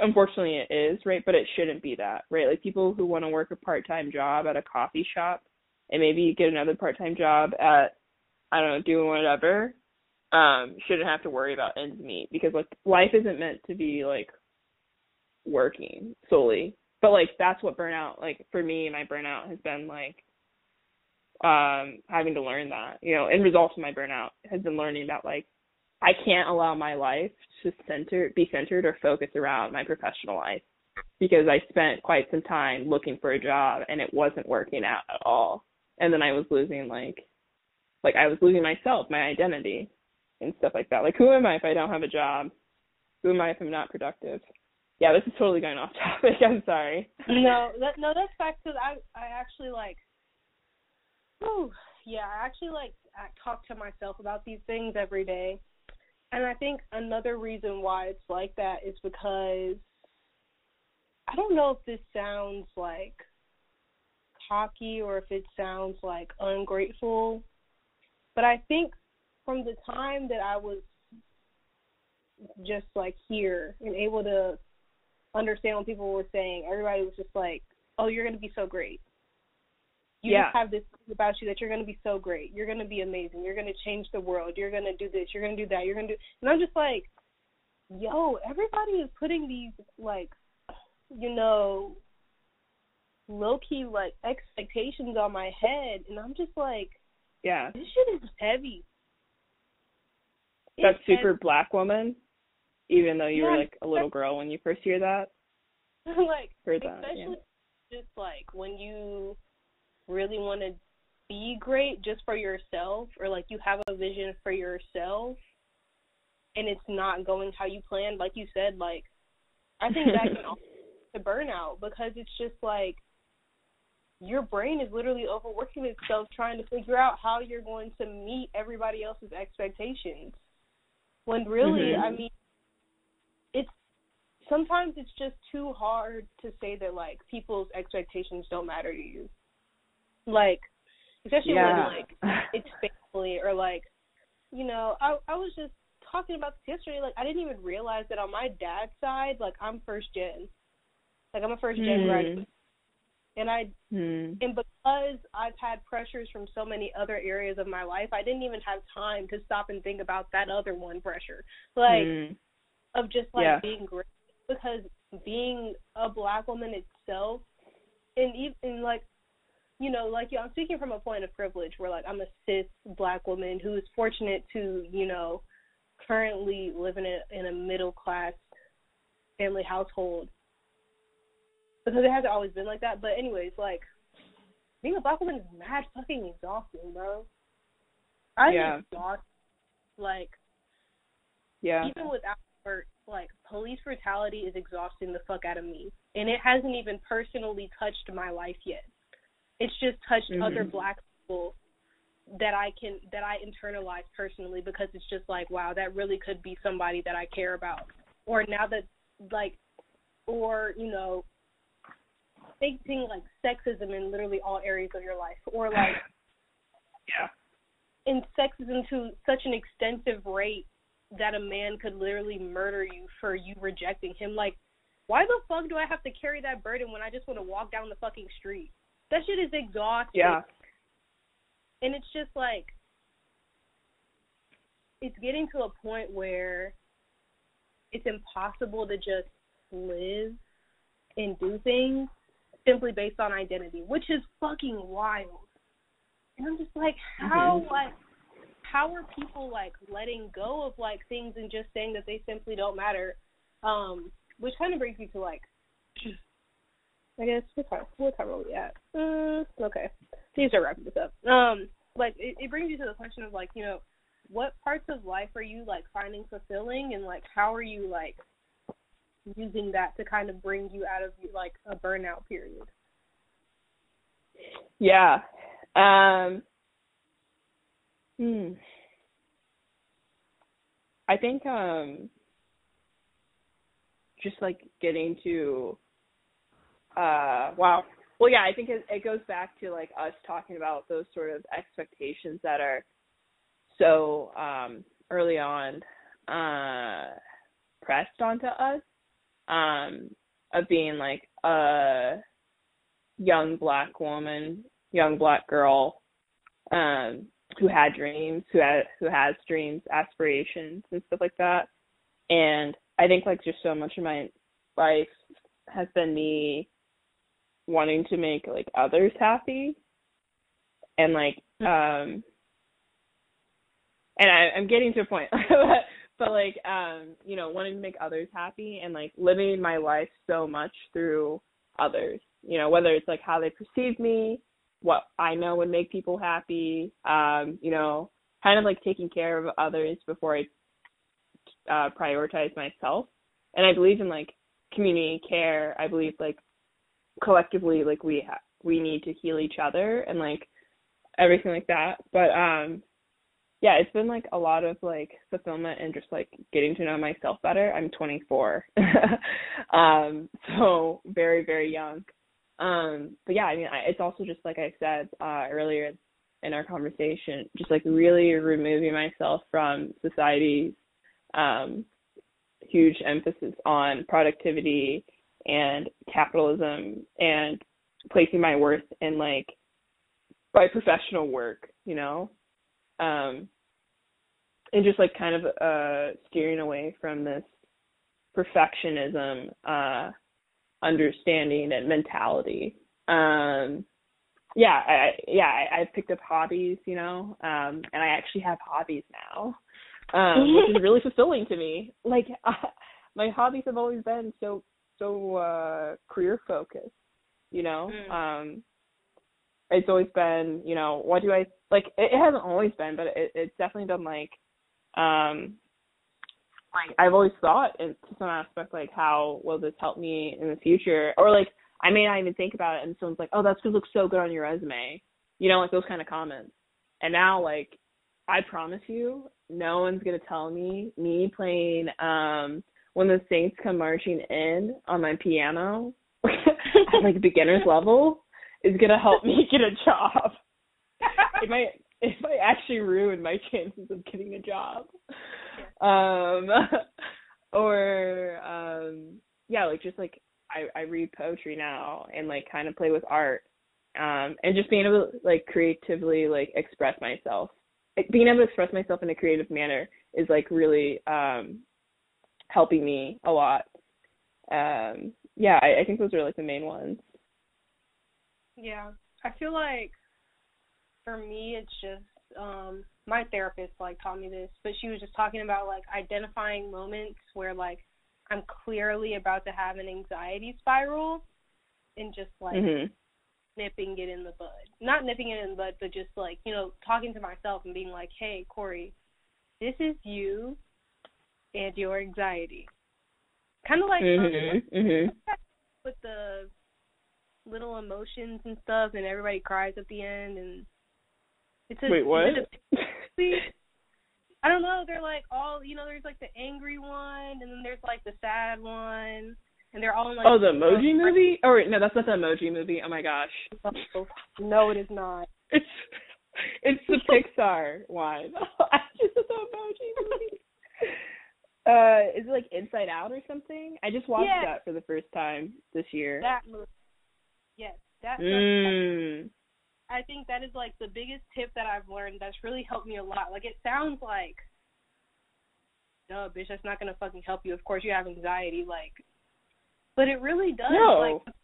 S3: unfortunately it is, right? But it shouldn't be that, right? Like people who want to work a part-time job at a coffee shop and maybe get another part-time job at I don't know, doing whatever, um, shouldn't have to worry about ends meet because like life isn't meant to be like working solely. But like that's what burnout like for me my burnout has been like um having to learn that. You know, in result of my burnout has been learning that like I can't allow my life to center be centered or focus around my professional life because I spent quite some time looking for a job and it wasn't working out at all. And then I was losing like like I was losing myself, my identity and stuff like that. Like who am I if I don't have a job? Who am I if I'm not productive? Yeah, this is totally going off [LAUGHS] topic. I'm sorry.
S4: no, that no, that's fact because I I actually like, oh yeah, I actually like I talk to myself about these things every day, and I think another reason why it's like that is because I don't know if this sounds like cocky or if it sounds like ungrateful, but I think from the time that I was just like here and able to understand what people were saying, everybody was just like, "Oh, you're gonna be so great. You
S3: Yeah.
S4: just have this thing about you that you're gonna be so great. You're gonna be amazing. You're gonna change the world. You're gonna do this. You're gonna do that. You're gonna do." And I'm just like, "Yo, everybody is putting these like, you know, low key like expectations on my head, and I'm just like,
S3: Yeah.
S4: this shit is heavy."
S3: That super black woman, even though you were like a little girl when you first hear that. [LAUGHS]
S4: like
S3: Heard that,
S4: especially
S3: yeah.
S4: just like when you really want to be great just for yourself or like you have a vision for yourself and it's not going how you planned like you said like i think that can [LAUGHS] also to burnout because it's just like your brain is literally overworking itself trying to figure out how you're going to meet everybody else's expectations when really
S3: Mhm.
S4: i mean it's sometimes it's just too hard to say that like people's expectations don't matter to you like especially
S3: yeah.
S4: when like it's family or like you know i i was just talking about this yesterday like i didn't even realize that on my dad's side like i'm first gen like i'm a first gen
S3: Hmm.
S4: graduate and i
S3: Hmm.
S4: and because i've had pressures from so many other areas of my life i didn't even have time to stop and think about that other one pressure like
S3: Hmm.
S4: of just like
S3: Yeah.
S4: being great because being a black woman itself and even like you know like yeah, I'm speaking from a point of privilege where like I'm a cis black woman who is fortunate to you know currently live in a in a middle class family household because it hasn't always been like that but anyways like being a black woman is mad fucking exhausting bro I'm
S3: Yeah.
S4: exhausted like
S3: Yeah.
S4: even without work, like police brutality is exhausting the fuck out of me, and it hasn't even personally touched my life yet. It's just touched
S3: Mhm.
S4: other black people that I can that I internalize personally because it's just like wow that really could be somebody that I care about or now that like or you know facing like sexism in literally all areas of your life, or like [SIGHS]
S3: yeah,
S4: in sexism to such an extensive rate that a man could literally murder you for you rejecting him. Like, why the fuck do I have to carry that burden when I just want to walk down the fucking street? That shit is exhausting.
S3: Yeah.
S4: And it's just like it's getting to a point where it's impossible to just live and do things simply based on identity, which is fucking wild. And I'm just like, how mm-hmm. like how are people like letting go of like things and just saying that they simply don't matter? Um, which kind of brings me to like, [CLEARS THROAT] I guess what time what time are we at? Uh, okay, these are wrapping this up. Um, like it, it brings you to the question of like you know, what parts of life are you like finding fulfilling and like how are you like using that to kind of bring you out of like a burnout period?
S3: Yeah. Um Hmm. I think um just like getting to uh wow. Well yeah, I think it it goes back to like us talking about those sort of expectations that are so um early on uh pressed onto us um of being like a young black woman, young black girl um who had dreams, who had who has dreams, aspirations and stuff like that. And I think like just so much of my life has been me wanting to make like others happy and like um and I, I'm getting to a point [LAUGHS] but, like um you know wanting to make others happy and like living my life so much through others you know whether it's like how they perceive me what I know would make people happy. Um, you know, kind of like taking care of others before I uh, prioritize myself. And I believe in like community care. I believe like collectively, like we ha- we need to heal each other and like everything like that. But um, yeah, it's been like a lot of like fulfillment and just like getting to know myself better. I'm 24, [LAUGHS] um, so very very young. Um, but yeah, I mean, I, it's also just like I said uh, earlier in our conversation, just like really removing myself from society's um, huge emphasis on productivity and capitalism and placing my worth in like my professional work, you know, um, and just like kind of uh, steering away from this perfectionism uh, understanding and mentality. Um, yeah, I, yeah, I, I've picked up hobbies, you know, um, and I actually have hobbies now, um, which is really [LAUGHS] fulfilling to me. Like, uh, [LAUGHS] my hobbies have always been so so uh career focused, you know. Mm. Um, it's always been, you know, what do I like? It, it hasn't always been, but it, it's definitely been like, um, like I've always thought in some aspect like how will this help me in the future or like I may not even think about it and someone's like, Oh, that's gonna look so good on your resume. You know, like those kind of comments. And now like I promise you, no one's gonna tell me me playing um when the Saints come marching in on my piano [LAUGHS] at like beginner's level is gonna help me get a job. [LAUGHS] it might it might actually ruin my chances of getting a job. Um [LAUGHS] or um yeah like just like i i read poetry now and like kind of play with art um and just being able to like creatively like express myself. Being able to express myself in a creative manner is like really um helping me a lot. Um yeah i, I think those are like the main ones
S4: yeah i feel like for me it's just um my therapist like taught me this, but she was just talking about like identifying moments where like I'm clearly about to have an anxiety spiral and just like mm-hmm. nipping it in the bud. Not nipping it in the bud, but just like, you know, talking to myself and being like, Hey, Corey, this is you and your anxiety. Kinda like
S3: mm-hmm. mm-hmm. [LAUGHS]
S4: with the little emotions and stuff and everybody cries at the end and it's a,
S3: Wait, what?
S4: I don't know. They're like all you know. There's like the angry one, and then there's like the sad one, and they're all in like.
S3: Oh, the Emoji movie? Oh Or no, that's not the Emoji movie. Oh my gosh.
S4: No, it is not. [LAUGHS]
S3: It's it's the Pixar one. [LAUGHS] I just the Emoji movie. [LAUGHS] Uh, is it like Inside Out or something? I just watched
S4: Yeah.
S3: that for the first time this year.
S4: That movie. Yes, that.
S3: Mm.
S4: I think that is like the biggest tip that I've learned that's really helped me a lot. Like it sounds like, no, bitch, that's not gonna fucking help you. Of course, you have anxiety, like, but it really does.
S3: No.
S4: Like,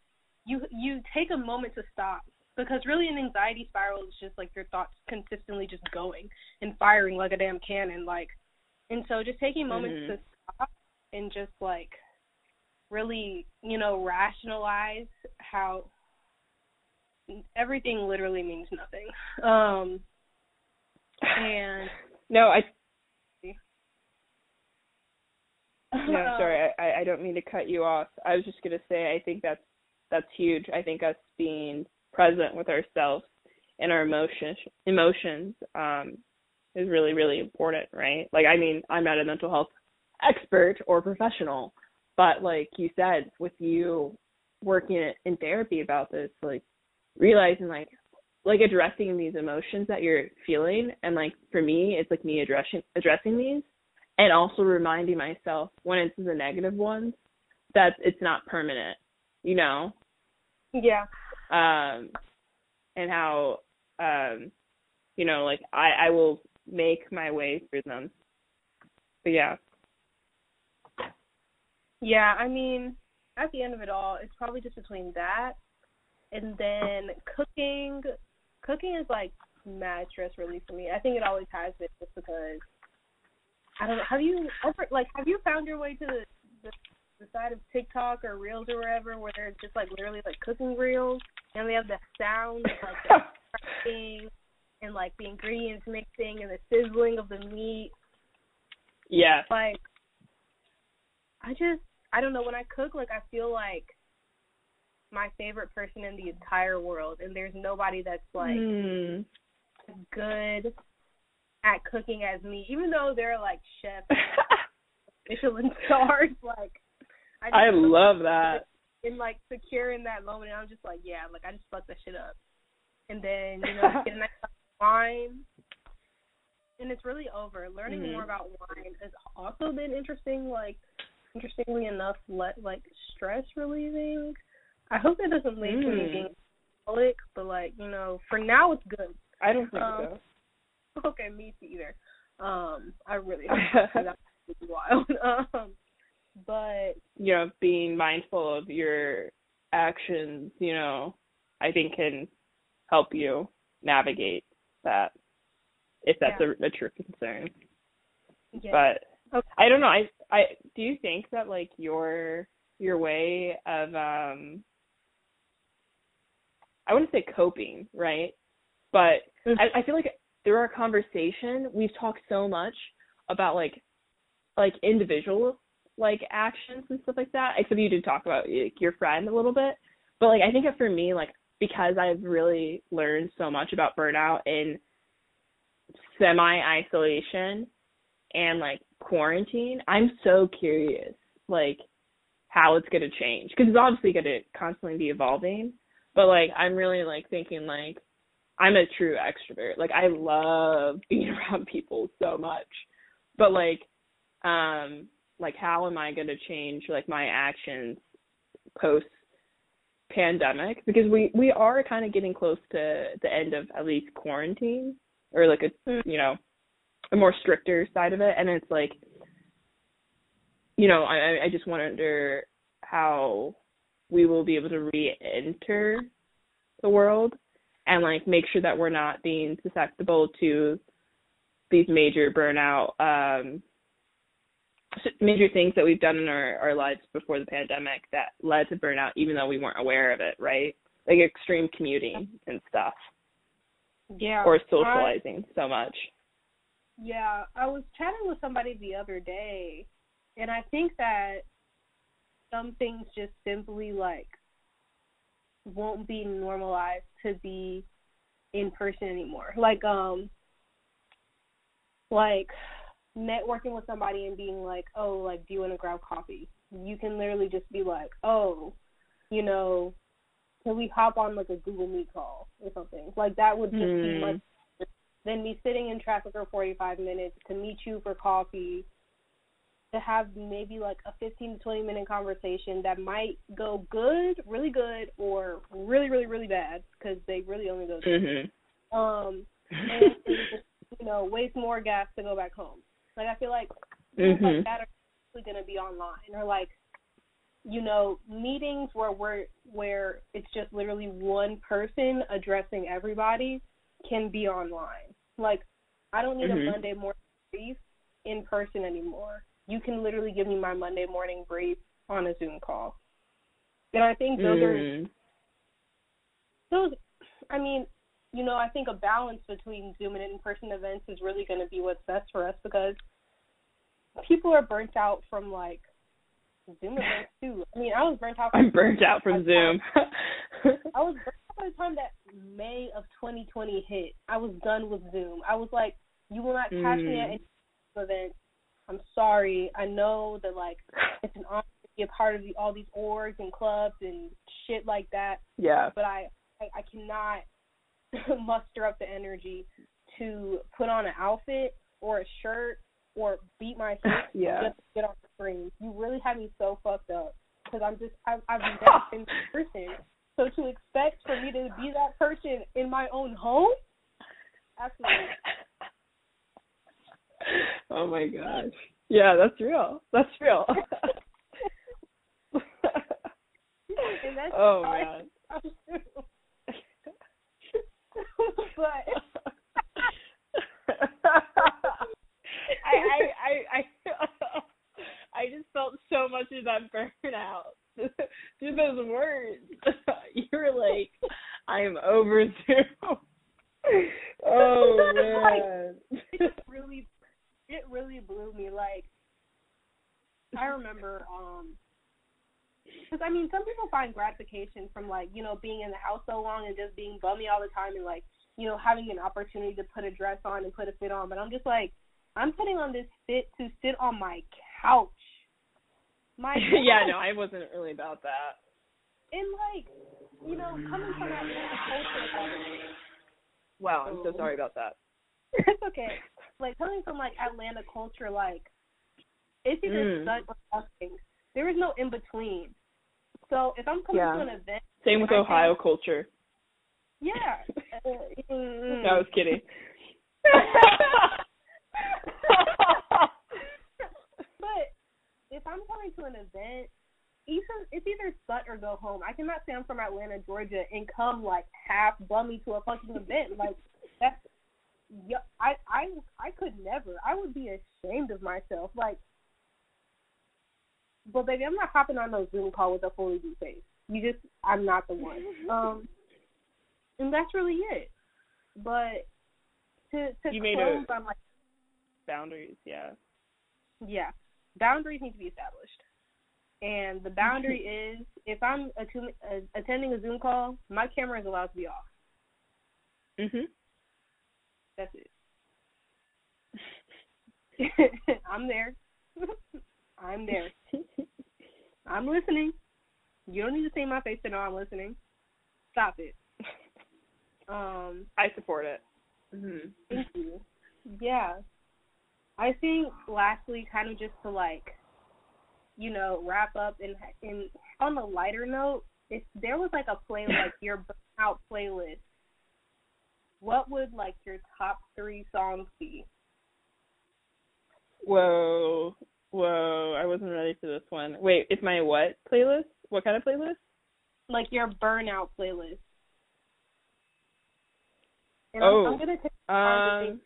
S4: you you take a moment to stop because really an anxiety spiral is just like your thoughts consistently just going and firing like a damn cannon, like, and so just taking moments
S3: Mhm.
S4: to stop and just like really, you know, rationalize how everything literally means nothing. Um and [SIGHS]
S3: No, I. No, [LAUGHS] sorry, I, I don't mean to cut you off. I was just gonna say I think that's that's huge. I think us being present with ourselves and our emotions emotions um is really really important, right? Like I mean, I'm not a mental health expert or professional, but like you said, with you working in therapy about this, like realizing like like addressing these emotions that you're feeling and like for me it's like me addressing addressing these and also reminding myself when it's the negative ones that it's not permanent, you know?
S4: yeah.
S3: Um and how um you know, like I I will make my way through them. But yeah.
S4: Yeah, I mean, at the end of it all, it's probably just between that and then cooking. Cooking is like mad stress relief for me. I think it always has been just because I don't know. Have you ever like have you found your way to the the, the side of TikTok or Reels or wherever where they're just like literally like cooking reels and they have the sound of like the [LAUGHS] cooking and like the ingredients mixing and the sizzling of the meat
S3: yeah.
S4: like I just I don't know when I cook like I feel like my favorite person in the entire world and there's nobody that's like
S3: Hmm.
S4: good at cooking as me even though they're like chefs [LAUGHS] Michelin stars [LAUGHS] like I, just
S3: I love that.
S4: and like secure in that moment and I'm just like yeah like I just fucked that shit up and then you know get a nice wine and it's really over learning
S3: Mhm.
S4: more about wine has also been interesting like interestingly enough let like stress relieving I hope that doesn't lead to me
S3: Mm.
S4: being alcoholic but like you know for now it's good
S3: I don't think
S4: Um,
S3: so. [LAUGHS]
S4: okay me either um I really [LAUGHS] hope so. that would [LAUGHS] be wild um but
S3: you know, being mindful of your actions, you know, I think can help you navigate that if that's
S4: Yeah.
S3: a, a true concern.
S4: yeah
S3: But
S4: Okay.
S3: I don't know. I I do you think that like your your way of um I wouldn't say coping, right? But
S4: Mhm.
S3: I, I feel like through our conversation we've talked so much about like like individual like actions and stuff like that. Except you did talk about like, your friend a little bit. But like I think for me, like because I've really learned so much about burnout in semi isolation and like quarantine, I'm so curious like how it's gonna change because it's obviously gonna constantly be evolving. But like I'm really like thinking like I'm a true extrovert. Like I love [LAUGHS] being around people so much. But like um like how am I going to change like my actions post pandemic because we we are kind of getting close to the end of at least quarantine or like a
S4: Mm.
S3: you know a more stricter side of it and it's like you know I I just wonder how we will be able to re-enter the world and like make sure that we're not being susceptible to these major burnout um major things that we've done in our our lives before the pandemic that led to burnout even though we weren't aware of it right? Like extreme commuting and stuff.
S4: Yeah
S3: or
S4: I-
S3: socializing so much.
S4: Yeah, I was chatting with somebody the other day, and I think that some things just simply like won't be normalized to be in person anymore. Like um like networking with somebody and being like, "Oh, like do you want to grab coffee?" you can literally just be like, oh, you know, can we hop on like a Google Meet call or something? Like that would just mm. be much than me sitting in traffic for 45 minutes to meet you for coffee to have maybe like a 15 to 20 minute conversation that might go good, really good, or really, really, really bad because they really only go good. Mm-hmm. Um, and [LAUGHS] just, you know, waste more gas to go back home. Like I feel like mm-hmm. like that are going to be online or like you know meetings where we're where it's just literally one person addressing everybody can be online. Like I don't need mm-hmm. a Monday morning brief in person anymore you can literally give me my Monday morning brief on a Zoom call. And I think those mm. are those I mean, you know, I think a balance between Zoom and in person events is really gonna be what's best for us because people are burnt out from like Zoom [LAUGHS] events too. I mean, I was burnt out.
S3: I'm burnt out from Zoom. [LAUGHS]
S4: I was burnt out by the time that May of 2020 hit. I was done with Zoom. I was like, you will not catch mm. me at mm. any event I'm sorry. I know that like it's an honor to be a part of the, all these orgs and clubs and shit like that.
S3: Yeah.
S4: But I I, I cannot [LAUGHS] muster up the energy to put on an outfit or a shirt or beat my face [LAUGHS]
S3: yeah.
S4: just to get on the screen. You really have me so fucked up because I'm just I've I've [LAUGHS] never been that person. So to expect for me to be that person in my own home, absolutely [LAUGHS]
S3: oh my gosh. Yeah, that's real. That's real. [LAUGHS] [LAUGHS] oh man.
S4: but
S3: I, I I I I just felt so much of that burnout through those words. you were like, I am over Zoom. oh man.
S4: it really it really blew me. Like, I remember, um, because I mean, some people find gratification from like you know being in the house so long and just being bummy all the time and like you know having an opportunity to put a dress on and put a fit on. But I'm just like, I'm putting on this fit to sit on my couch.
S3: My [LAUGHS] yeah, no, I wasn't really about that.
S4: And like, you know, coming from that culture.
S3: Wow, I'm so sorry about that. [LAUGHS]
S4: it's okay. Like coming from like Atlanta culture, like it's either mm. or nothing. There is no in between. So if I'm coming
S3: yeah.
S4: to an event,
S3: same with Ohio think, culture.
S4: Yeah. [LAUGHS] uh,
S3: mm. No, I was kidding. [LAUGHS]
S4: but if I'm coming to an event, either it's either sut or go home. I cannot say I'm from Atlanta, Georgia, and come like half bummy to a fucking event. Like that's yeah, I I I could never. I would be ashamed of myself. Like, but baby, I'm not hopping on no Zoom call with a fully blue face. You just, I'm not the one. [LAUGHS] Um, and that's really it. But to to
S3: you
S4: close on like
S3: boundaries, yeah.
S4: Yeah, boundaries need to be established. And the boundary [LAUGHS] is if I'm attending a Zoom call, my camera is allowed to be off.
S3: Mhm.
S4: That's it. [LAUGHS] I'm there. I'm there. I'm listening. You don't need to see my face to know I'm listening. Stop it. Um,
S3: I support it. Mm-hmm.
S4: Thank you. Yeah. I think lastly, kind of just to like, you know, wrap up and in on a lighter note, if there was like a play [LAUGHS] like your burnout playlist what would like your top three songs be?
S3: Whoa, whoa! I wasn't ready for this one. Wait, it's my what playlist? What kind of playlist?
S4: Like your burnout playlist. And
S3: oh,
S4: I'm, I'm gonna take
S3: um,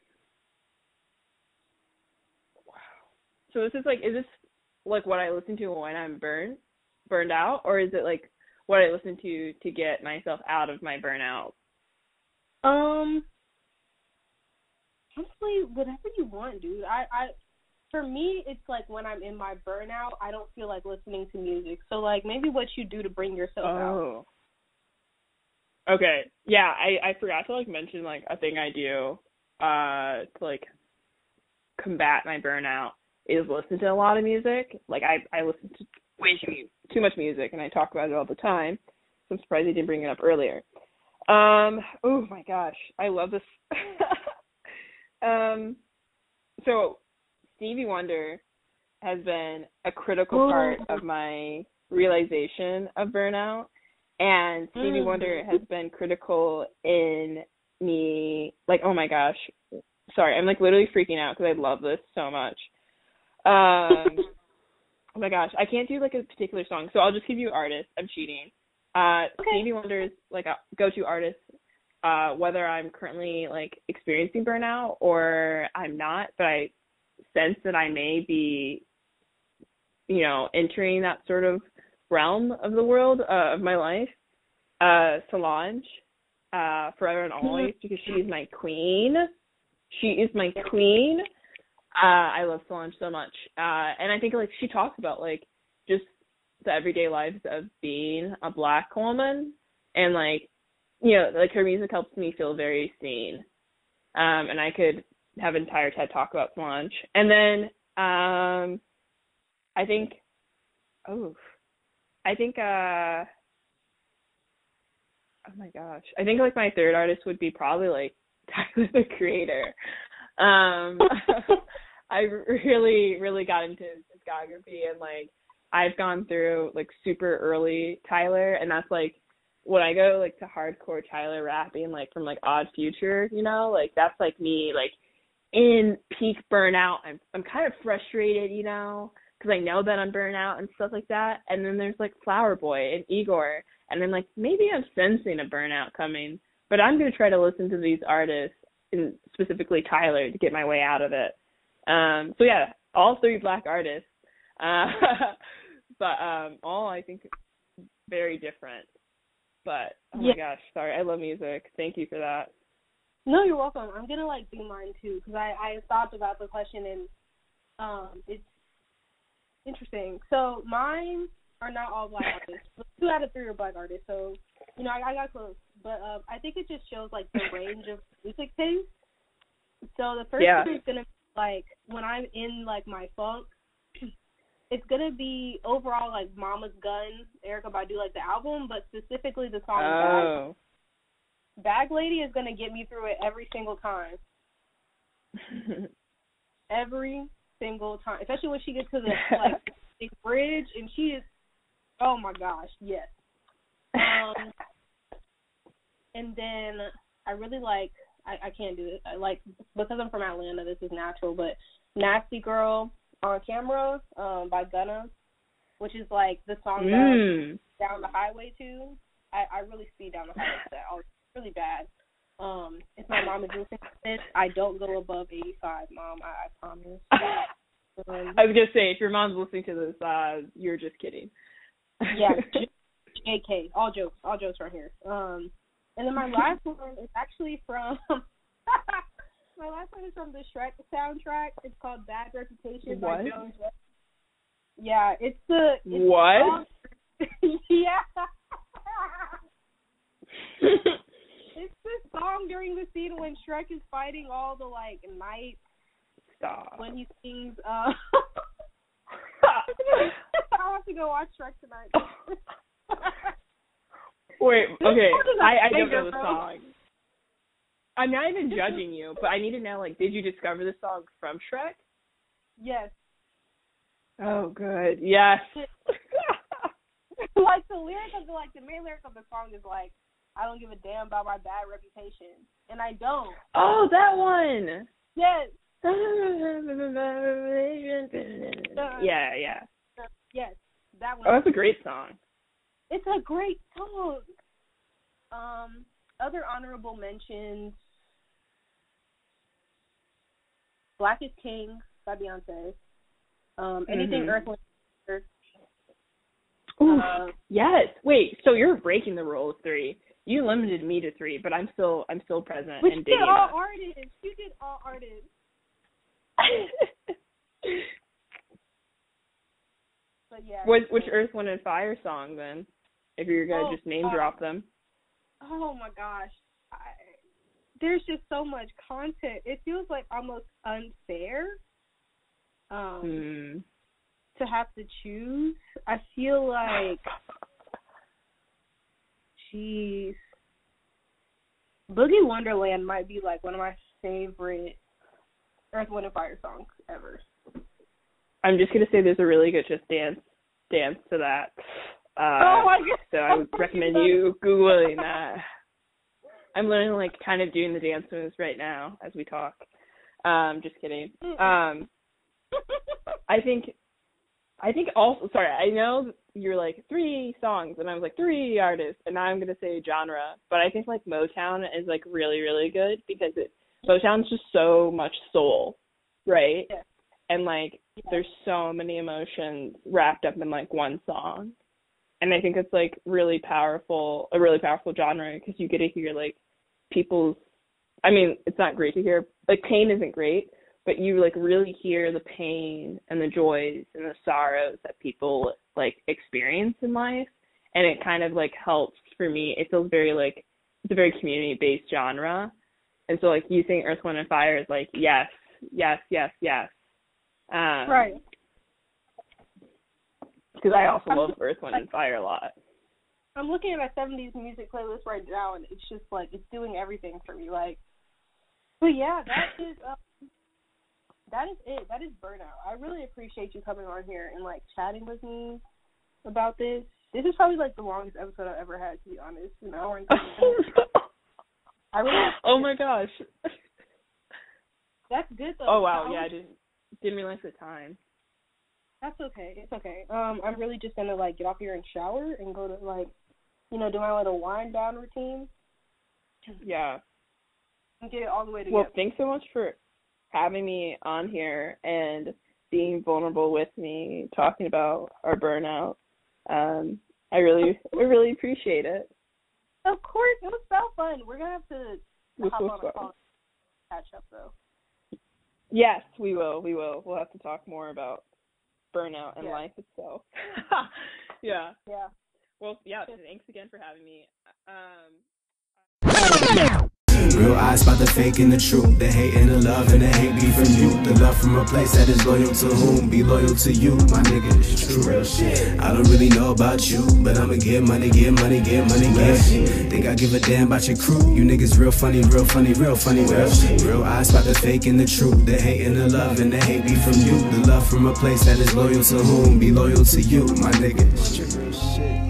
S3: wow. So this is like, is this like what I listen to when I'm burned, burned out, or is it like what I listen to to get myself out of my burnout
S4: um, honestly, whatever you want, dude. I, I, for me, it's like when I'm in my burnout, I don't feel like listening to music. So like maybe what you do to bring yourself
S3: oh. out. Okay. Yeah, I I forgot to like mention like a thing I do uh to like combat my burnout is listen to a lot of music. Like I I listen to way too too much music, and I talk about it all the time. So I'm surprised he didn't bring it up earlier. Um, oh my gosh, I love this. [LAUGHS] um, so Stevie Wonder has been a critical part of my realization of burnout, and Stevie
S4: Mm.
S3: Wonder has been critical in me. Like, oh my gosh, sorry, I'm like literally freaking out because I love this so much. Um, [LAUGHS] oh my gosh, I can't do like a particular song, so I'll just give you artists. I'm cheating. Uh,
S4: Okay.
S3: Stevie Wonder is like a go-to artist, uh, whether I'm currently like experiencing burnout or I'm not, but I sense that I may be, you know, entering that sort of realm of the world uh, of my life. Uh, Solange, uh, forever and always, because she is my queen. She is my queen. Uh, I love Solange so much. Uh, and I think like she talks about like just the everyday lives of being a black woman and like you know, like her music helps me feel very seen. Um, and I could have an entire TED talk about Solange. And then um I think oh I think uh oh my gosh. I think like my third artist would be probably like [LAUGHS] Tyler the Creator. Um [LAUGHS] I really, really got into his discography and like I've gone through like super early Tyler and that's like when I go like to hardcore Tyler rapping like from like Odd Future, you know, like that's like me like in peak burnout. I'm I'm kind of frustrated, you know, because I know that I'm burnout and stuff like that. And then there's like Flower Boy and Igor, and I'm like maybe I'm sensing a burnout coming, but I'm gonna try to listen to these artists and specifically Tyler to get my way out of it. Um, so yeah, all three black artists, uh, [LAUGHS] but um, all I think very different. But oh
S4: Yeah.
S3: my gosh, sorry, I love music. Thank you for that.
S4: No, you're welcome. I'm gonna like do mine too because I I thought about the question and um it's interesting. So mine are not all black [LAUGHS] artists. But two out of three are black artists. So you know I, I got close, but uh, I think it just shows like the range of music taste. So the first
S3: Yeah.
S4: one is gonna be like when I'm in like my funk. [CLEARS THROAT] It's gonna be overall like Mama's Gun, Erykah Badu, like the album, but specifically the song.
S3: Oh.
S4: Bag Lady is gonna get me through it every single time. [LAUGHS] every single time, especially when she gets to the [LAUGHS] like big bridge and she is, oh my gosh, yes. Um, [LAUGHS] and then I really like, I, I can't do it. I like because I'm from Atlanta. This is natural, but Nasty Girl on Camera um, by Gunna, which is like the song that
S3: mm.
S4: down the highway to. I, I really speed down the highway to that. It's really bad. Um, if my mom is listening to this, I don't go above 85, mom. I, I promise. [LAUGHS] Um,
S3: I was gonna say if your mom's listening to this, uh, you're just kidding.
S4: yeah, [LAUGHS] JK. All jokes, all jokes right here. Um, and then my [LAUGHS] last one is actually from. my last one is from the Shrek soundtrack. It's called Bad Reputation by
S3: What?
S4: Jones. Yeah, it's the it's the
S3: What?
S4: song- yeah. It's the song during the scene when Shrek is fighting all the like knights
S3: Stop.
S4: when he sings uh [LAUGHS] I'll have to go watch Shrek tonight. [LAUGHS]
S3: Wait, okay. I, I don't know the song. I'm not even judging you, but I need to know like did you discover the song from Shrek?
S4: yes.
S3: Oh good. Yes. [LAUGHS]
S4: like the lyric of the like the main lyric of the song is like I don't give a damn about my bad reputation. And I don't.
S3: oh, that one.
S4: Yes. [LAUGHS]
S3: Yeah, yeah.
S4: Yes. That one.
S3: Oh, that's a great song.
S4: It's a great song. Um, other honorable mentions: "Black is King" by Beyonce. Um, anything
S3: Mhm.
S4: Earth,
S3: Ooh,
S4: Uh,
S3: yes. Wait, so you're breaking the rule of three. You limited me to three, but I'm still I'm still present
S4: But
S3: and
S4: you did all artists. You did all artists. [LAUGHS] But yeah.
S3: Which which Earth, Wind, and Fire song then? If you're gonna
S4: Oh,
S3: just name
S4: uh,
S3: drop them.
S4: Oh my gosh. I, there's just so much content. It feels like almost unfair. Um,
S3: Hmm.
S4: to have to choose, I feel like, jeez, Boogie Wonderland might be like one of my favorite Earth, Wind, and Fire songs ever.
S3: I'm just gonna say there's a really good just dance dance to that. Uh,
S4: oh my god!
S3: So I would recommend you googling that. I'm literally like kind of doing the dance moves right now as we talk. Um, just kidding. Um, I think, I think also. Sorry, I know you're like three songs, and I was like three artists, and now I'm gonna say genre. But I think like Motown is like really really good because it Motown's just so much soul, right?
S4: Yeah.
S3: And like
S4: Yeah.
S3: there's so many emotions wrapped up in like one song. And I think it's like really powerful, a really powerful genre because you get to hear like people's I mean, it's not great to hear. Like pain isn't great, but you like really hear the pain and the joys and the sorrows that people like experience in life and it kind of like helps for me. It feels very like it's a very community based genre. And so like using Earth, Wind and Fire is like yes, yes, yes, yes. Um,
S4: right.
S3: Because I also love Earth, Wind and Fire a lot.
S4: I'm looking at my 70s music playlist right now, and it's just like it's doing everything for me. Like, but yeah, that is um, that is it. That is burnout. I really appreciate you coming on here and like chatting with me about this. This is probably like the longest episode I've ever had, to be honest. An hour and [LAUGHS] I really.
S3: oh my gosh.
S4: That's good though.
S3: Oh wow, yeah, I didn't didn't realize the time.
S4: That's okay. It's okay. Um, I'm really just gonna like get off here and shower and go to like, you know, do my little wind down routine
S3: Yeah.
S4: and get it all the way to
S3: Well,
S4: together.
S3: thanks so much for having me on here and being vulnerable with me, talking about our burnout. Um, I really, I really appreciate it.
S4: Of course, it was so fun. We're gonna have to
S3: This
S4: hop on a call catch up though.
S3: Yes, we will. We will. We'll have to talk more about burnout and
S4: Yeah.
S3: life itself. [LAUGHS] [LAUGHS] yeah.
S4: Yeah.
S3: Well, yeah. Thanks again for having me. Um,
S1: Real eyes spot the fake and the true. The hate and the love and the hate be from you. The love from a place that is loyal to whom? Be loyal to you, my nigga. It's true. Real shit. I don't really know about you, but I'ma get money, get money, get money, yeah. Think I give a damn about your crew? You niggas real funny, real funny, real funny, real shit. Real eyes spot the fake and the true. The hate and the love and the hate be from you. The love from a place that is loyal to whom? Be loyal to you, my nigga. It's true. Real shit.